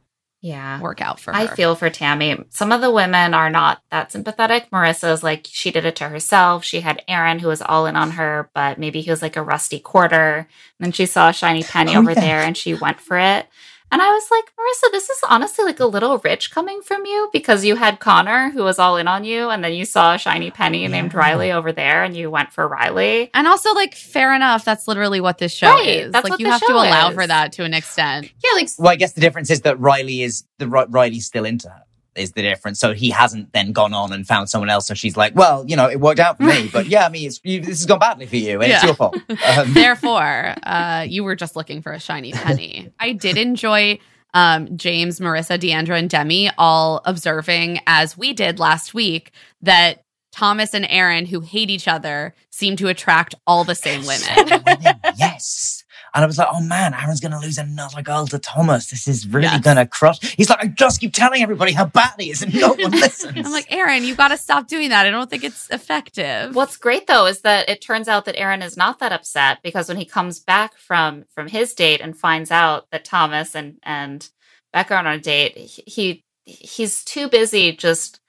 yeah. work out for her. I feel for Tammy. Some of the women are not that sympathetic. Maurissa's like she did it to herself. She had Aaron who was all in on her, but maybe he was like a rusty quarter. And then she saw a shiny penny Oh, over yeah. there and she went for it. And I was like, Maurissa, this is honestly like a little rich coming from you because you had Connor who was all in on you, and then you saw a shiny penny named Riley over there and you went for Riley. And also, like, fair enough. That's literally what this show Right, is. that's like, what you have to allow is. for that to an extent. Yeah, like Well, I guess the difference is that Riley is the Ri- Riley's still into her. Is the difference? So he hasn't then gone on and found someone else. So she's like, well, you know, it worked out for me, but yeah, I mean, it's you, this has gone badly for you, and it's your fault. Um, Therefore, uh, you were just looking for a shiny penny. I did enjoy um, James, Maurissa, Deandra, and Demi all observing, as we did last week, that Thomas and Aaron, who hate each other, seem to attract all the same women, yes. And I was like, oh man, Aaron's going to lose another girl to Thomas. This is really Yes. going to crush. He's like, I just keep telling everybody how bad he is and no one listens. I'm like, Aaron, you got to stop doing that. I don't think it's effective. What's great though is that it turns out that Aaron is not that upset because when he comes back from from his date and finds out that Thomas and and Becca are on a date, he he's too busy just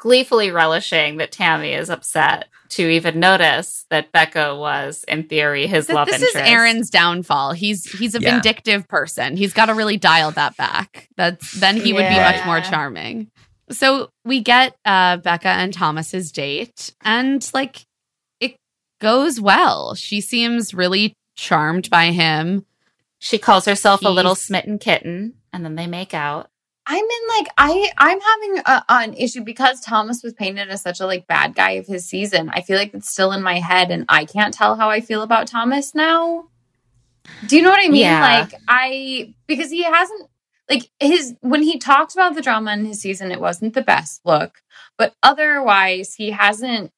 gleefully relishing that Tammy is upset to even notice that Becca was in theory his Th- love this interest. is Aaron's downfall. He's he's a Yeah. vindictive person. He's got to really dial that back. That's then he would be much more charming. So we get uh, Becca and Thomas's date, and like it goes well. She seems really charmed by him. She calls herself a little smitten kitten, and then they make out. I'm in like I I'm having a, an issue because Thomas was painted as such a like bad guy of his season. I feel like it's still in my head, and I can't tell how I feel about Thomas now. Do you know what I mean? Yeah. Like I because he hasn't like his when he talked about the drama in his season, it wasn't the best look, but otherwise he hasn't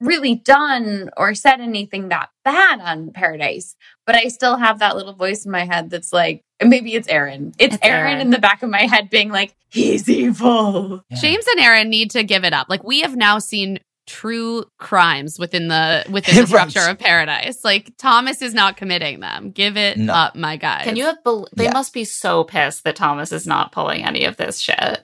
really done or said anything that bad on Paradise. But I still have that little voice in my head that's like, and maybe it's Aaron. It's, It's Aaron, Aaron. in the back of my head being like, he's evil. Yeah. James and Aaron need to give it up. Like we have now seen true crimes within the within the Right. structure of paradise. Like Thomas is not committing them. Give it No. up, my guys. Can you have? Bel- they Yeah. must be so pissed that Thomas is not pulling any of this shit.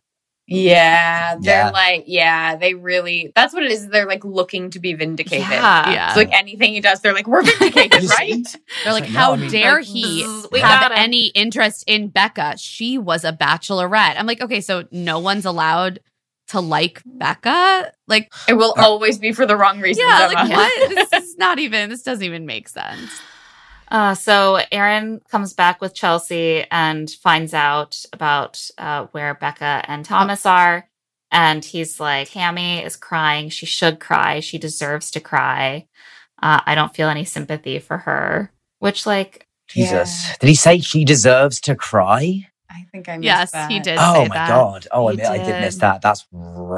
Yeah, they're Yeah. like, yeah, they really, that's what it is. They're like looking to be vindicated. Yeah. Yeah. It's like anything he does, they're like, we're vindicated, right? They're like, like, how no, I mean- dare Like, he we have got him. any interest in Becca? She was a bachelorette. I'm like, okay, so no one's allowed to like Becca? Like, It will uh, always be for the wrong reasons. yeah, Emma. like what? this is not even, this doesn't even make sense. Uh, so Aaron comes back with Chelsea and finds out about uh, where Becca and Thomas are. And he's like, Tammy is crying. She should cry. She deserves to cry. Uh, I don't feel any sympathy for her. Which, like, Jesus. Did he say she deserves to cry? I think I missed Yes, that. he did Oh say my that. god. Oh, I, He mi- I did miss that. That's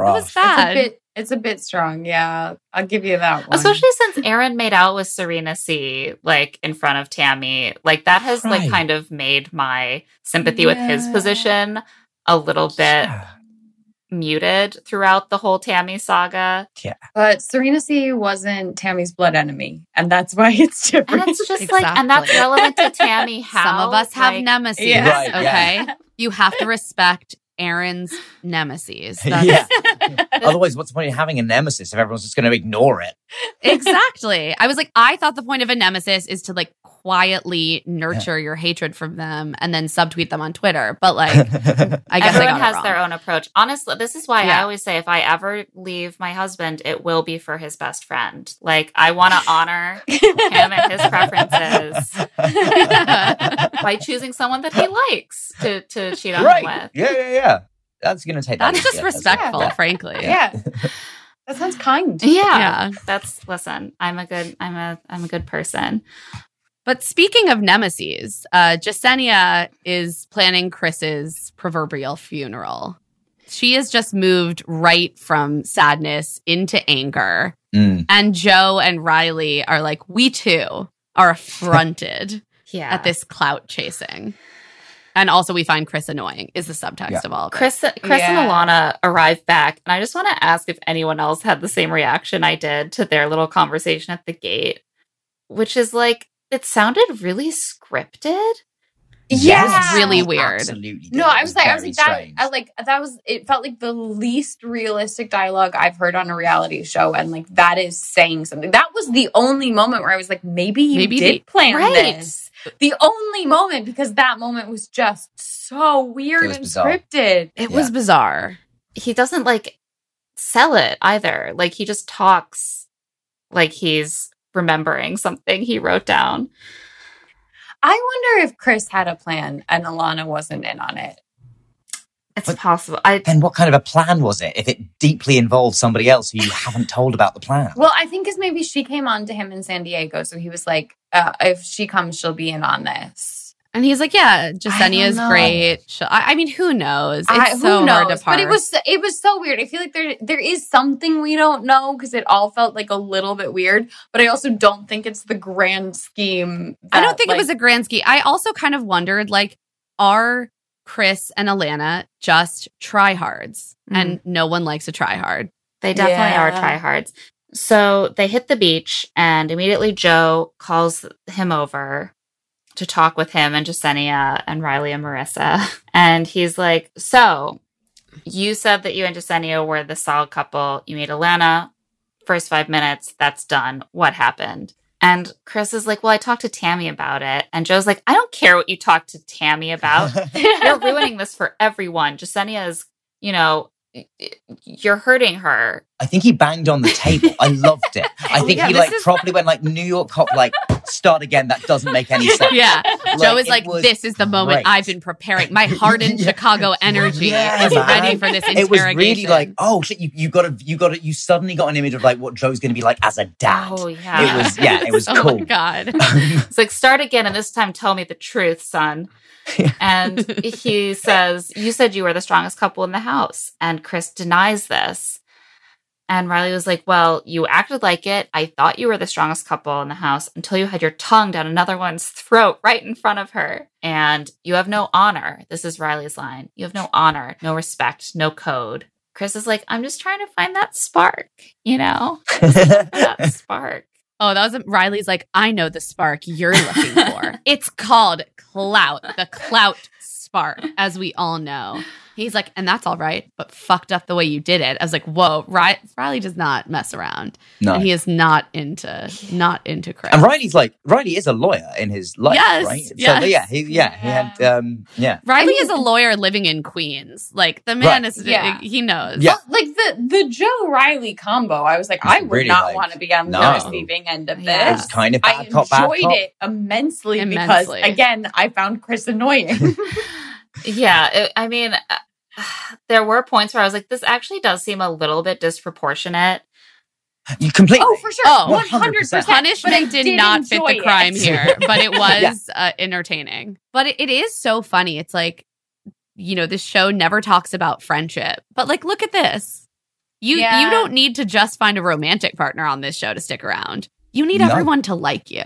It was rough. It's a bad. bit, it's a bit strong. Yeah, I'll give you that one. especially since Aaron made out with Serena C, like in front of Tammy, like that has like kind of made my sympathy with his position a little bit Yeah. muted throughout the whole Tammy saga. Yeah. But Serena C wasn't Tammy's blood enemy, and that's why it's And different. it's just like, and that's relevant to Tammy. How Some of us have like, nemesis, Yeah. Right, okay? yeah. You have to respect Aaron's nemesis. That's- yeah. Otherwise, what's the point of having a nemesis if everyone's just going to ignore it? exactly. I was like, I thought the point of a nemesis is to like quietly nurture your hatred from them and then subtweet them on Twitter. But like, I guess I Everyone got it has wrong. their own approach. Honestly, this is why I always say if I ever leave my husband, it will be for his best friend. Like I want to honor him and his preferences by choosing someone that he likes to to cheat on right. him with. Yeah, yeah, yeah. That's going to take That's easy, just I guess. respectful, Yeah. frankly. yeah, that sounds kind. Yeah. Yeah. That's listen, I'm a good I'm a I'm a good person. But speaking of nemesis, uh, Jessenia is planning Chris's proverbial funeral. She has just moved right from sadness into anger. Mm. And Joe and Riley are like, we too are affronted Yeah. at this clout chasing. And also, we find Chris annoying, is the subtext Yeah. of all of. Chris, Chris Yeah. and Alana arrive back, and I just want to ask if anyone else had the same reaction I did to their little conversation at the gate, which is like it sounded really scripted. Yeah. It was really weird. Absolutely. No. I was like, I was very like that. I like that was. It felt like the least realistic dialogue I've heard on a reality show, and like that is saying something. That was the only moment where I was like, maybe you Maybe did they- plan Right. this. The only moment because that moment was just so weird and bizarre. scripted. It was bizarre. He doesn't like sell it either. Like he just talks like he's remembering something he wrote down. I wonder if Chris had a plan and Alana wasn't in on it. It's But- possible. I Then what kind of a plan was it if it deeply involved somebody else who you haven't told about the plan? Well, I think because maybe she came on to him in San Diego, so he was like, uh, "If she comes, she'll be in on this." And he's like, yeah, Jessenia's know. great. I, I mean, who knows? It's I- so who knows? hard to parse. But it was it was so weird. I feel like there there is something we don't know because it all felt like a little bit weird. But I also don't think it's the grand scheme. I don't think like- it was a grand scheme. I also kind of wondered, like, are Chris and Alana just tryhards? Mm-hmm. And no one likes a tryhard. They definitely Yeah. are tryhards. So they hit the beach, and immediately Joe calls him over to talk with him and Jessenia and Riley and Maurissa. And he's like, So you said that you and Jessenia were the solid couple. You made Alana. First five minutes, that's done. What happened? And Chris is like, Well, I talked to Tammy about it. And Joe's like, I don't care what you talked to Tammy about. You're ruining this for everyone. Jessenia is, you know, you're hurting her. I think he banged on the table. I loved it. I oh think Yeah, he like is- properly went like New York cop, like start again. That doesn't make any sense. Yeah. Joe is like, this is the moment great. I've been preparing. My hardened Chicago energy Yeah, is man. ready for this interrogation. It was really like, oh shit, you, you got to, you got to, you suddenly got an image of like what Joe's going to be like as a dad. Oh, yeah. It was, yeah, it was oh cool. my God. It's like, start again, and this time tell me the truth, son. And he says, You said you were the strongest couple in the house. And Chris denies this. And Riley was like, Well, you acted like it. I thought you were the strongest couple in the house until you had your tongue down another one's throat right in front of her. And you have no honor. This is Riley's line. You have no honor, no respect, no code. Chris is like, I'm just trying to find that spark, you know? that spark. Oh, that was Riley's like, I know the spark you're looking for. it's called clout, the clout spark, as we all know. He's like, and that's all right, but fucked up the way you did it. I was like, whoa, Ri- Riley does not mess around. No. And he is not into, not into Chris. And Riley's like, Riley is a lawyer in his life, Yes, right? So yes. yeah, he, yeah, he had, um, yeah. Riley is a lawyer living in Queens. Like the man Right. is, Yeah. he knows. Yeah. like the the Joe Riley combo. I was like, I would really not like- want to be on No. the receiving end of Yeah. It was this. kind of I bad cop, bad enjoyed cop. it immensely, Immensely. because again, I found Chris annoying. Yeah, it, I mean, uh, there were points where I was like, this actually does seem a little bit disproportionate. You completely. oh, for sure, Oh, one hundred 100%. Punishment did, not fit the crime here, but it was uh, entertaining. But it, it is so funny. It's like, you know, this show never talks about friendship, but like, look at this. You Yeah. you don't need to just find a romantic partner on this show to stick around. You need No. everyone to like you.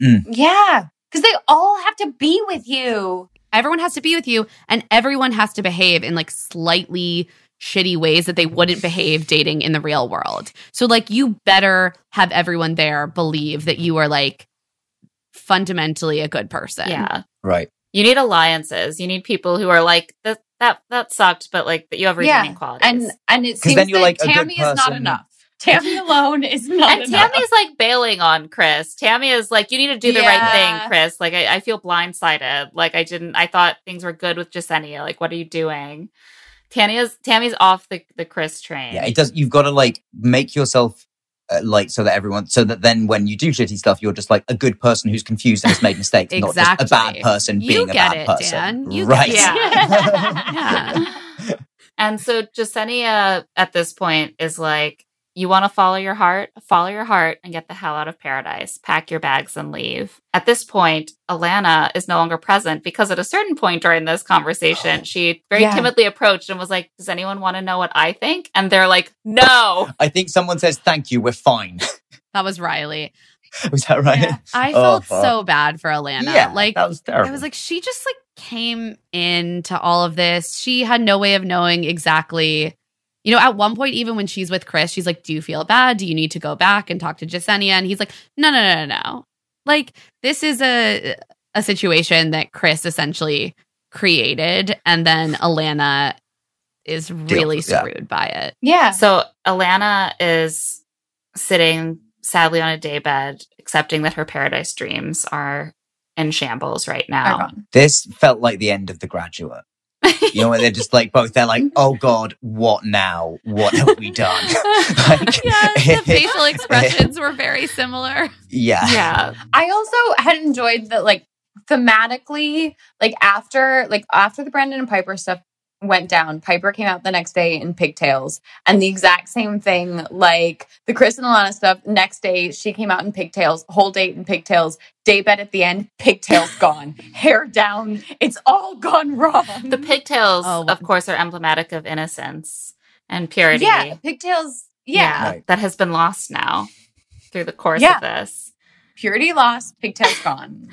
Yeah, because they all have to be with you. Everyone has to be with you, and everyone has to behave in like slightly shitty ways that they wouldn't behave dating in the real world. So like you better have everyone there believe that you are like fundamentally a good person. Yeah. Right. You need alliances. You need people who are like, that, that, that sucked, but like, that you have redeeming qualities. and and it seems then you're that like Tammy is not enough. Tammy alone is not And enough. Tammy's like bailing on Chris. Tammy is like, you need to do the right thing, Chris. Like, I, I feel blindsided. Like, I didn't, I thought things were good with Jessenia. Like, what are you doing? Tammy's, Tammy's off the, the Chris train. Yeah, it does. You've got to like make yourself uh, like so that everyone, so that then when you do shitty stuff, you're just like a good person who's confused and has made mistakes, not just a bad person You being a bad it, person. Dan. You get right. it. Yeah. Yeah. And so Jessenia at this point is like, you want to follow your heart? Follow your heart and get the hell out of paradise. Pack your bags and leave. At this point, Alana is no longer present because at a certain point during this conversation, she very Yeah. timidly approached and was like, Does anyone want to know what I think? And they're like, No. I think someone says thank you. We're fine. That was Riley. Was that right? I Oh, felt fuck. so bad for Alana. Yeah, like that was terrible. I was like, she just like came into all of this. She had no way of knowing exactly. You know, at one point, even when she's with Chris, she's like, "Do you feel bad? Do you need to go back and talk to Jessenia?" And he's like, "No, no, no, no, no. Like this is a a situation that Chris essentially created, and then Alana is really yeah. screwed by it. yeah. So Alana is sitting sadly on a daybed, accepting that her paradise dreams are in shambles right now. This felt like the end of The Graduate. You know, where they're just like both. They're like, "Oh God, what now? What have we done?" like, yes, the facial expressions were very similar. Yeah, Yeah. I also had enjoyed that, like thematically, like after like after the Brendan and Pieper stuff went down, Pieper came out the next day in pigtails, and the exact same thing, like the Chris and Alana stuff. Next day, she came out in pigtails, whole date in pigtails, day bed at the end, pigtails gone, hair down. It's all gone wrong. The pigtails, Oh, of course, are emblematic of innocence and purity. yeah, pigtails. Yeah, Right. that has been lost now through the course Yeah. of this. purity lost, pigtails gone.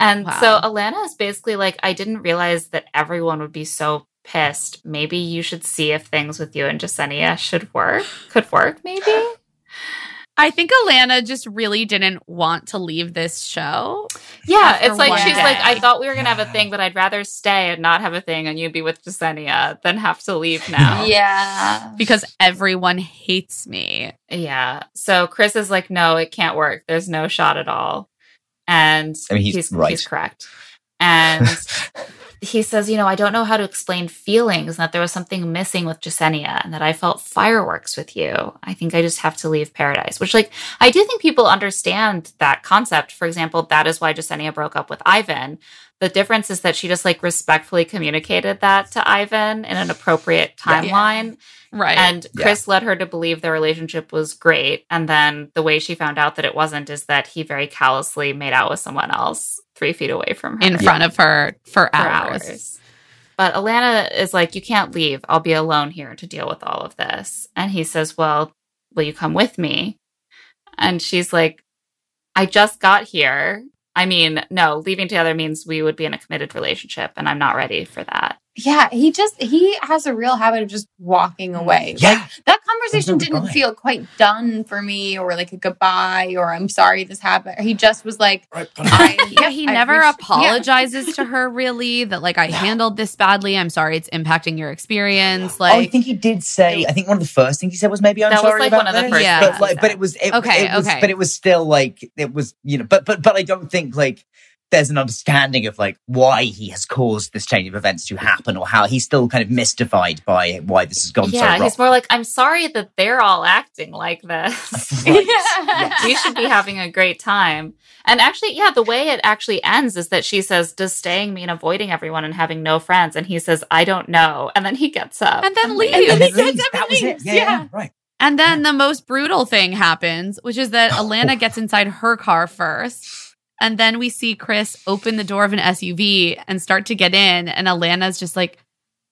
And Wow. so Alana is basically like, I didn't realize that everyone would be so pissed. Maybe you should see if things with you and Jessenia should work. Could work, maybe. I think Alana just really didn't want to leave this show. Yeah, it's like she's day. like, I thought we were gonna have a thing, but I'd rather stay and not have a thing and you'd be with Jessenia than have to leave now. Yeah, because everyone hates me. Yeah. So Chris is like, no, it can't work. There's no shot at all. And I mean, he's right. he's correct. And he says, you know, I don't know how to explain feelings and that there was something missing with Jessenia and that I felt fireworks with you. I think I just have to leave paradise, which like I do think people understand that concept. For example, that is why Jessenia broke up with Ivan. The difference is that she just like respectfully communicated that to Ivan in an appropriate timeline. Right. And Chris led her to believe their relationship was great. And then the way she found out that it wasn't is that he very callously made out with someone else three feet away from her in front of her for, for hours. hours. But Alana is like, You can't leave. I'll be alone here to deal with all of this. And he says, Well, will you come with me? And she's like, I just got here. I mean, no, leaving together means we would be in a committed relationship, and I'm not ready for that. Yeah. He just he has a real habit of just walking mm. away. Yeah. Like that conversation didn't goodbye. feel quite done for me, or like a goodbye, or I'm sorry this happened. He just was like, I, Yeah, he I never reached- yeah. apologizes to her really that like I handled this badly. I'm sorry it's impacting your experience. oh, I think he did say. I think one of the first things he said was maybe I'm That was, sorry like, about one of the first Yeah. but like, but it was it, Okay, it was, okay. but it was still like it was you know. But but but I don't think like there's an understanding of like why he has caused this change of events to happen or how he's still kind of mystified by why this has gone so wrong. yeah, he's more like, I'm sorry that they're all acting like this. Right. Yeah. we should be having a great time. And actually, yeah, the way it actually ends is that she says, Does staying mean avoiding everyone and having no friends? And he says, I don't know. And then he gets up. and then And leaves. And then then he leaves. gets up that and was it. leaves, Yeah, yeah, yeah. yeah, right. And then the most brutal thing happens, which is that oh. Alana gets inside her car first. And then we see Chris open the door of an SUV and start to get in. And Alana's just like,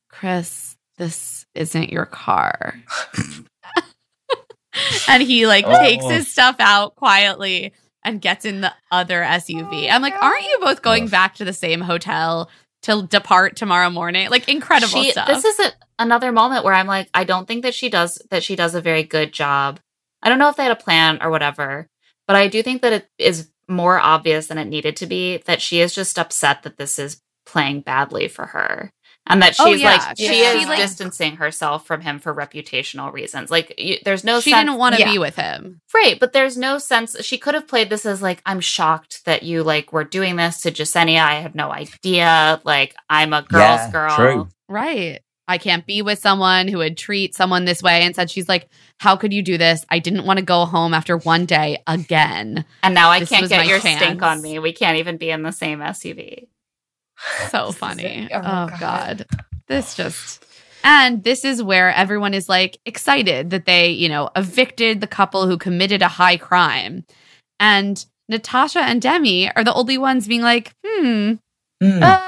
Chris, this isn't your car. and he like Oh. takes his stuff out quietly and gets in the other SUV. Oh, I'm like, aren't you both going back to the same hotel to depart tomorrow morning? Like incredible She- stuff. This is a, another moment where I'm like, I don't think that she does that she does a very good job. I don't know if they had a plan or whatever, but I do think that it is more obvious than it needed to be that she is just upset that this is playing badly for her. And that oh, she's Oh, yeah. like, she Yeah. is She, like- distancing herself from him for reputational reasons. Like, you, there's no she sense- didn't want to Yeah. be with him. Right, but there's no sense she could have played this as like I'm shocked that you like were doing this to Jessenia. I have no idea. Like I'm a girl's Yeah, girl. true. Right. I can't be with someone who would treat someone this way. And said, she's like, How could you do this? I didn't want to go home after one day again. And now I This can't get your chance. stink on me. We can't even be in the same SUV. So funny. Oh, Oh, God. God. This just. And this is where everyone is like excited that they, you know, evicted the couple who committed a high crime. And Natasha and Demi are the only ones being like, hmm, Hmm. Uh,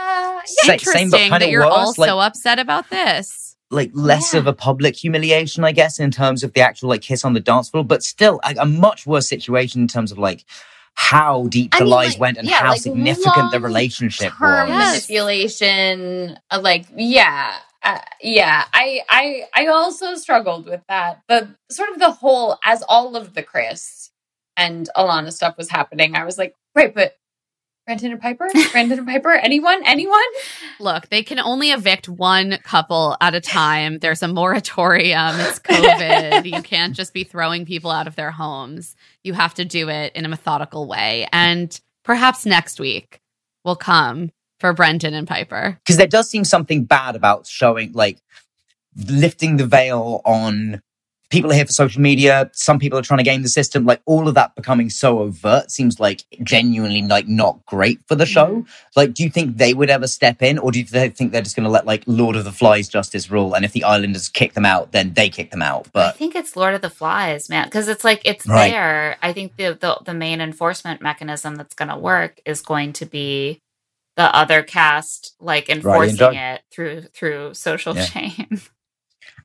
Sa- interesting same, but that kinda you're worse, all like- so upset about this. like less of a public humiliation, I guess, in terms of the actual like kiss on the dance floor, but still a, a much worse situation in terms of like how deep I the mean, lies like, went and yeah, how like, significant the relationship was. manipulation uh, like yeah uh, yeah i i i also struggled with that the sort of the whole as all of the chris and alana stuff was happening i was like right but brendan and pieper brendan and pieper anyone anyone Look, they can only evict one couple at a time. There's a moratorium. It's COVID. you can't just be throwing people out of their homes. You have to do it in a methodical way. And perhaps next week will come for Brendan and Pieper. because there does seem something bad about showing like lifting the veil on people are here for social media. Some people are trying to game the system. Like all of that becoming so overt seems like genuinely like not great for the show. Mm-hmm. Like, do you think they would ever step in, or do you think they're just going to let like Lord of the Flies justice rule? And if the Islanders kick them out, then they kick them out. But I think it's Lord of the Flies, man, because it's like it's Right. there. I think the, the the main enforcement mechanism that's going to work is going to be the other cast like enforcing Joe. it through through social Yeah. chain.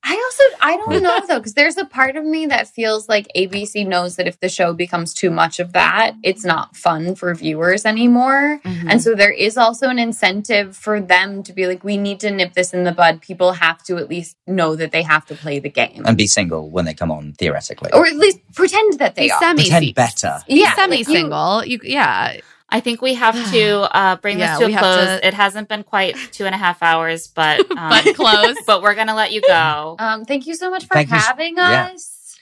I also I don't know though because there's a part of me that feels like ABC knows that if the show becomes too much of that, it's not fun for viewers anymore. Mm-hmm. And so there is also an incentive for them to be like, we need to nip this in the bud. People have to at least know that they have to play the game, and be single when they come on theoretically. or at least pretend that they Be are. semi Pretend better. yeah, semi like you- single. You, yeah. I think we have to uh, bring Yeah, this to a close. to- It hasn't been quite two and a half hours, but um, But close. but we're gonna let you go. Um, thank you so much for Thank you s- having yeah. us.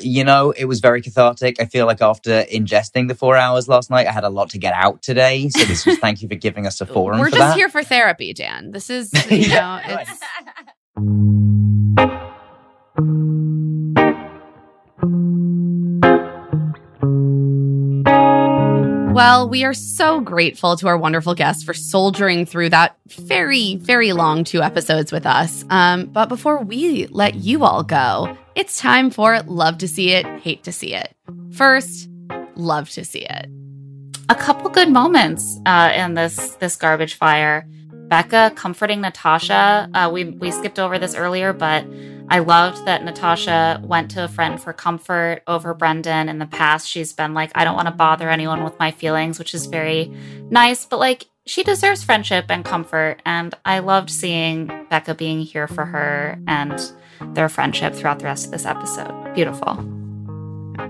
you know, it was very cathartic. I feel like after ingesting the four hours last night, I had a lot to get out today. So this was thank you for giving us a forum We're for just that. here for therapy, Dan. This is, you know, Right. it's. Well, we are so grateful to our wonderful guests for soldiering through that very, very long two episodes with us. Um, but before we let you all go, it's time for Love to See It, Hate to See It. First, love to see it. a couple good moments uh, in this this garbage fire. Becca comforting Natasha. Uh, we we skipped over this earlier, but I loved that Natasha went to a friend for comfort over Brendan. In the past, she's been like, I don't want to bother anyone with my feelings, which is very nice. But like, she deserves friendship and comfort, and I loved seeing Becca being here for her and their friendship throughout the rest of this episode. Beautiful.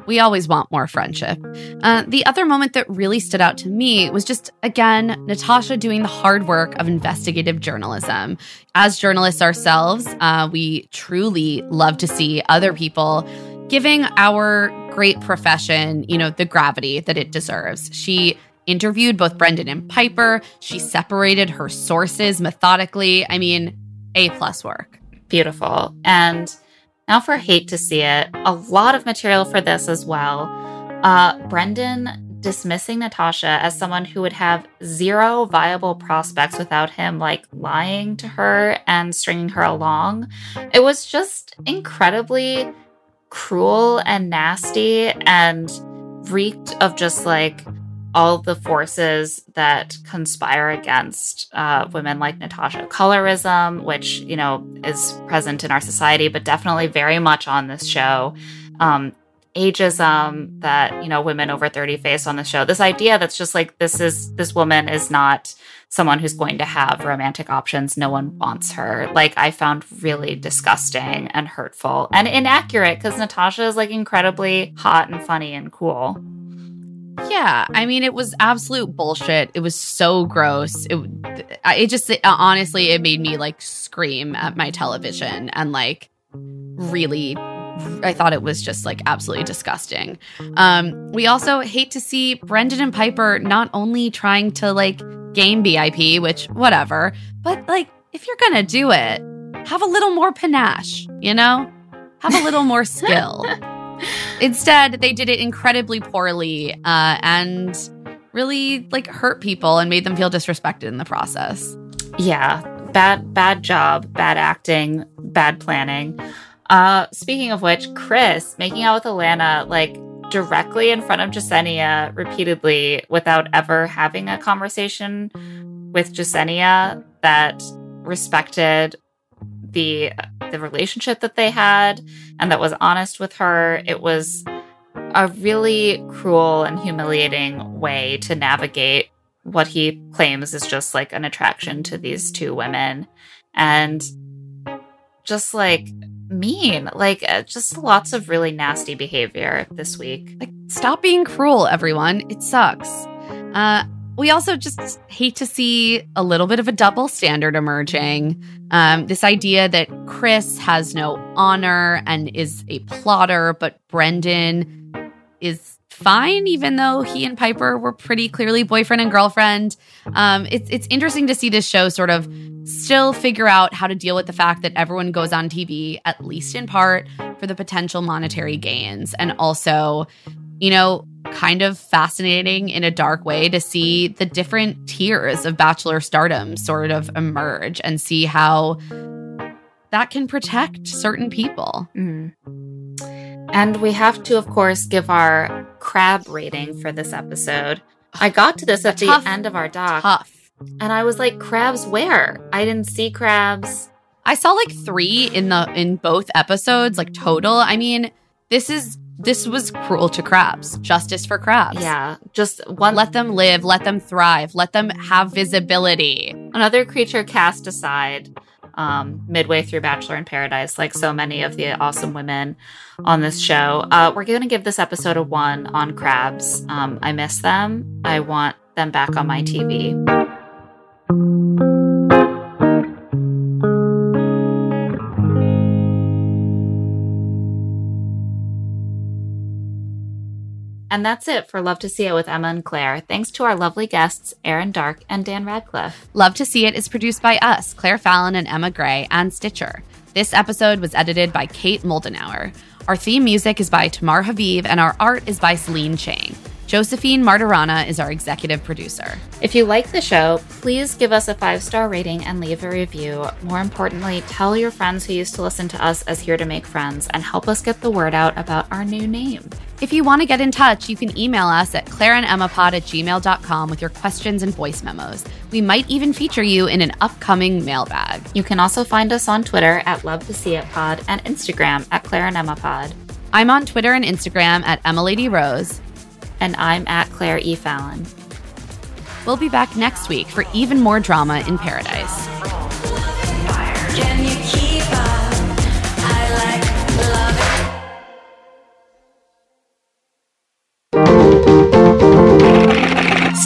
We always want more friendship. Uh, the other moment that really stood out to me was just, again, Natasha doing the hard work of investigative journalism. As journalists ourselves, uh, we truly love to see other people giving our great profession, you know, the gravity that it deserves. She interviewed both Brendan and Pieper. She separated her sources methodically. I mean, A plus work. Beautiful. And now for hate to see it, a lot of material for this as well. Uh, Brendan dismissing Natasha as someone who would have zero viable prospects without him like lying to her and stringing her along. It was just incredibly cruel and nasty and reeked of just like all the forces that conspire against uh, women like Natasha. Colorism, which, you know, is present in our society, but definitely very much on this show. Um, ageism that, you know, women over 30 face on the show. This idea that's just like, this is, this woman is not someone who's going to have romantic options. No one wants her. Like, I found really disgusting and hurtful and inaccurate because Natasha is like incredibly hot and funny and cool. Yeah, I mean, it was absolute bullshit. It was so gross. It, it just, it, honestly, it made me like scream at my television and like really, I thought it was just like absolutely disgusting. Um, we also hate to see Brendan and Pieper not only trying to like game BIP, which whatever, but like if you're gonna do it, have a little more panache, you know? Have a little more skill. Instead, they did it incredibly poorly uh, and really like hurt people and made them feel disrespected in the process. Yeah, bad bad job, bad acting, bad planning. Uh speaking of which, Chris making out with Alana like directly in front of Jessenia repeatedly without ever having a conversation with Jessenia that respected the the relationship that they had and that was honest with her. It was a really cruel and humiliating way to navigate what he claims is just like an attraction to these two women and just like mean like uh, just lots of really nasty behavior this week Like, stop being cruel, everyone. It sucks. Uh, we also just hate to see a little bit of a double standard emerging. Um, this idea that Chris has no honor and is a plotter, but Brendan is fine, even though he and Pieper were pretty clearly boyfriend and girlfriend. Um, it's it's interesting to see this show sort of still figure out how to deal with the fact that everyone goes on TV, at least in part, for the potential monetary gains, and also, you know, kind of fascinating in a dark way to see the different tiers of bachelor stardom sort of emerge and see how that can protect certain people. Mm. And we have to, of course, give our crab rating for this episode. I got to this at Tough. the end of our doc. Tough. And I was like, crabs where? I didn't see crabs. I saw like three in the in both episodes, like total. I mean, this is this was cruel to crabs. Justice for crabs. Yeah, just one. Let them live, let them thrive, let them have visibility. Another creature cast aside um, midway through Bachelor in Paradise, like so many of the awesome women on this show. Uh, we're going to give this episode a one on crabs. Um, I miss them. I want them back on my TV. And that's it for Love to See It with Emma and Claire. Thanks to our lovely guests, Erin Darke and Dan Radcliffe. Love to See It is produced by us, Claire Fallon and Emma Gray, and Stitcher. This episode was edited by Kate Moldenauer. Our theme music is by Tamar Haviv, and our art is by Celine Chang. Josephine Martirana is our executive producer. If you like the show, please give us a five star rating and leave a review. More importantly, tell your friends who used to listen to us as Here to Make Friends and help us get the word out about our new name. If you want to get in touch, you can email us at claireandemmapod at gmail.com with your questions and voice memos. We might even feature you in an upcoming mailbag. You can also find us on Twitter at Love to See It Pod and Instagram at Claire and Emma Pod. I'm on Twitter and Instagram at Emmalady Rose. And I'm at Claire E. Fallon. We'll be back next week for even more drama in paradise.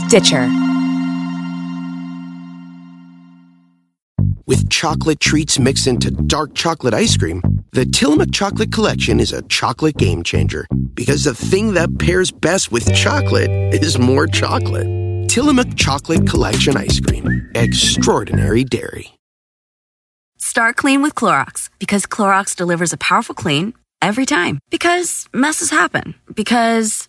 Stitcher. With chocolate treats mixed into dark chocolate ice cream, the Tillamook Chocolate Collection is a chocolate game changer because the thing that pairs best with chocolate is more chocolate. Tillamook Chocolate Collection Ice Cream. Extraordinary Dairy. Start clean with Clorox because Clorox delivers a powerful clean every time. Because messes happen. Because.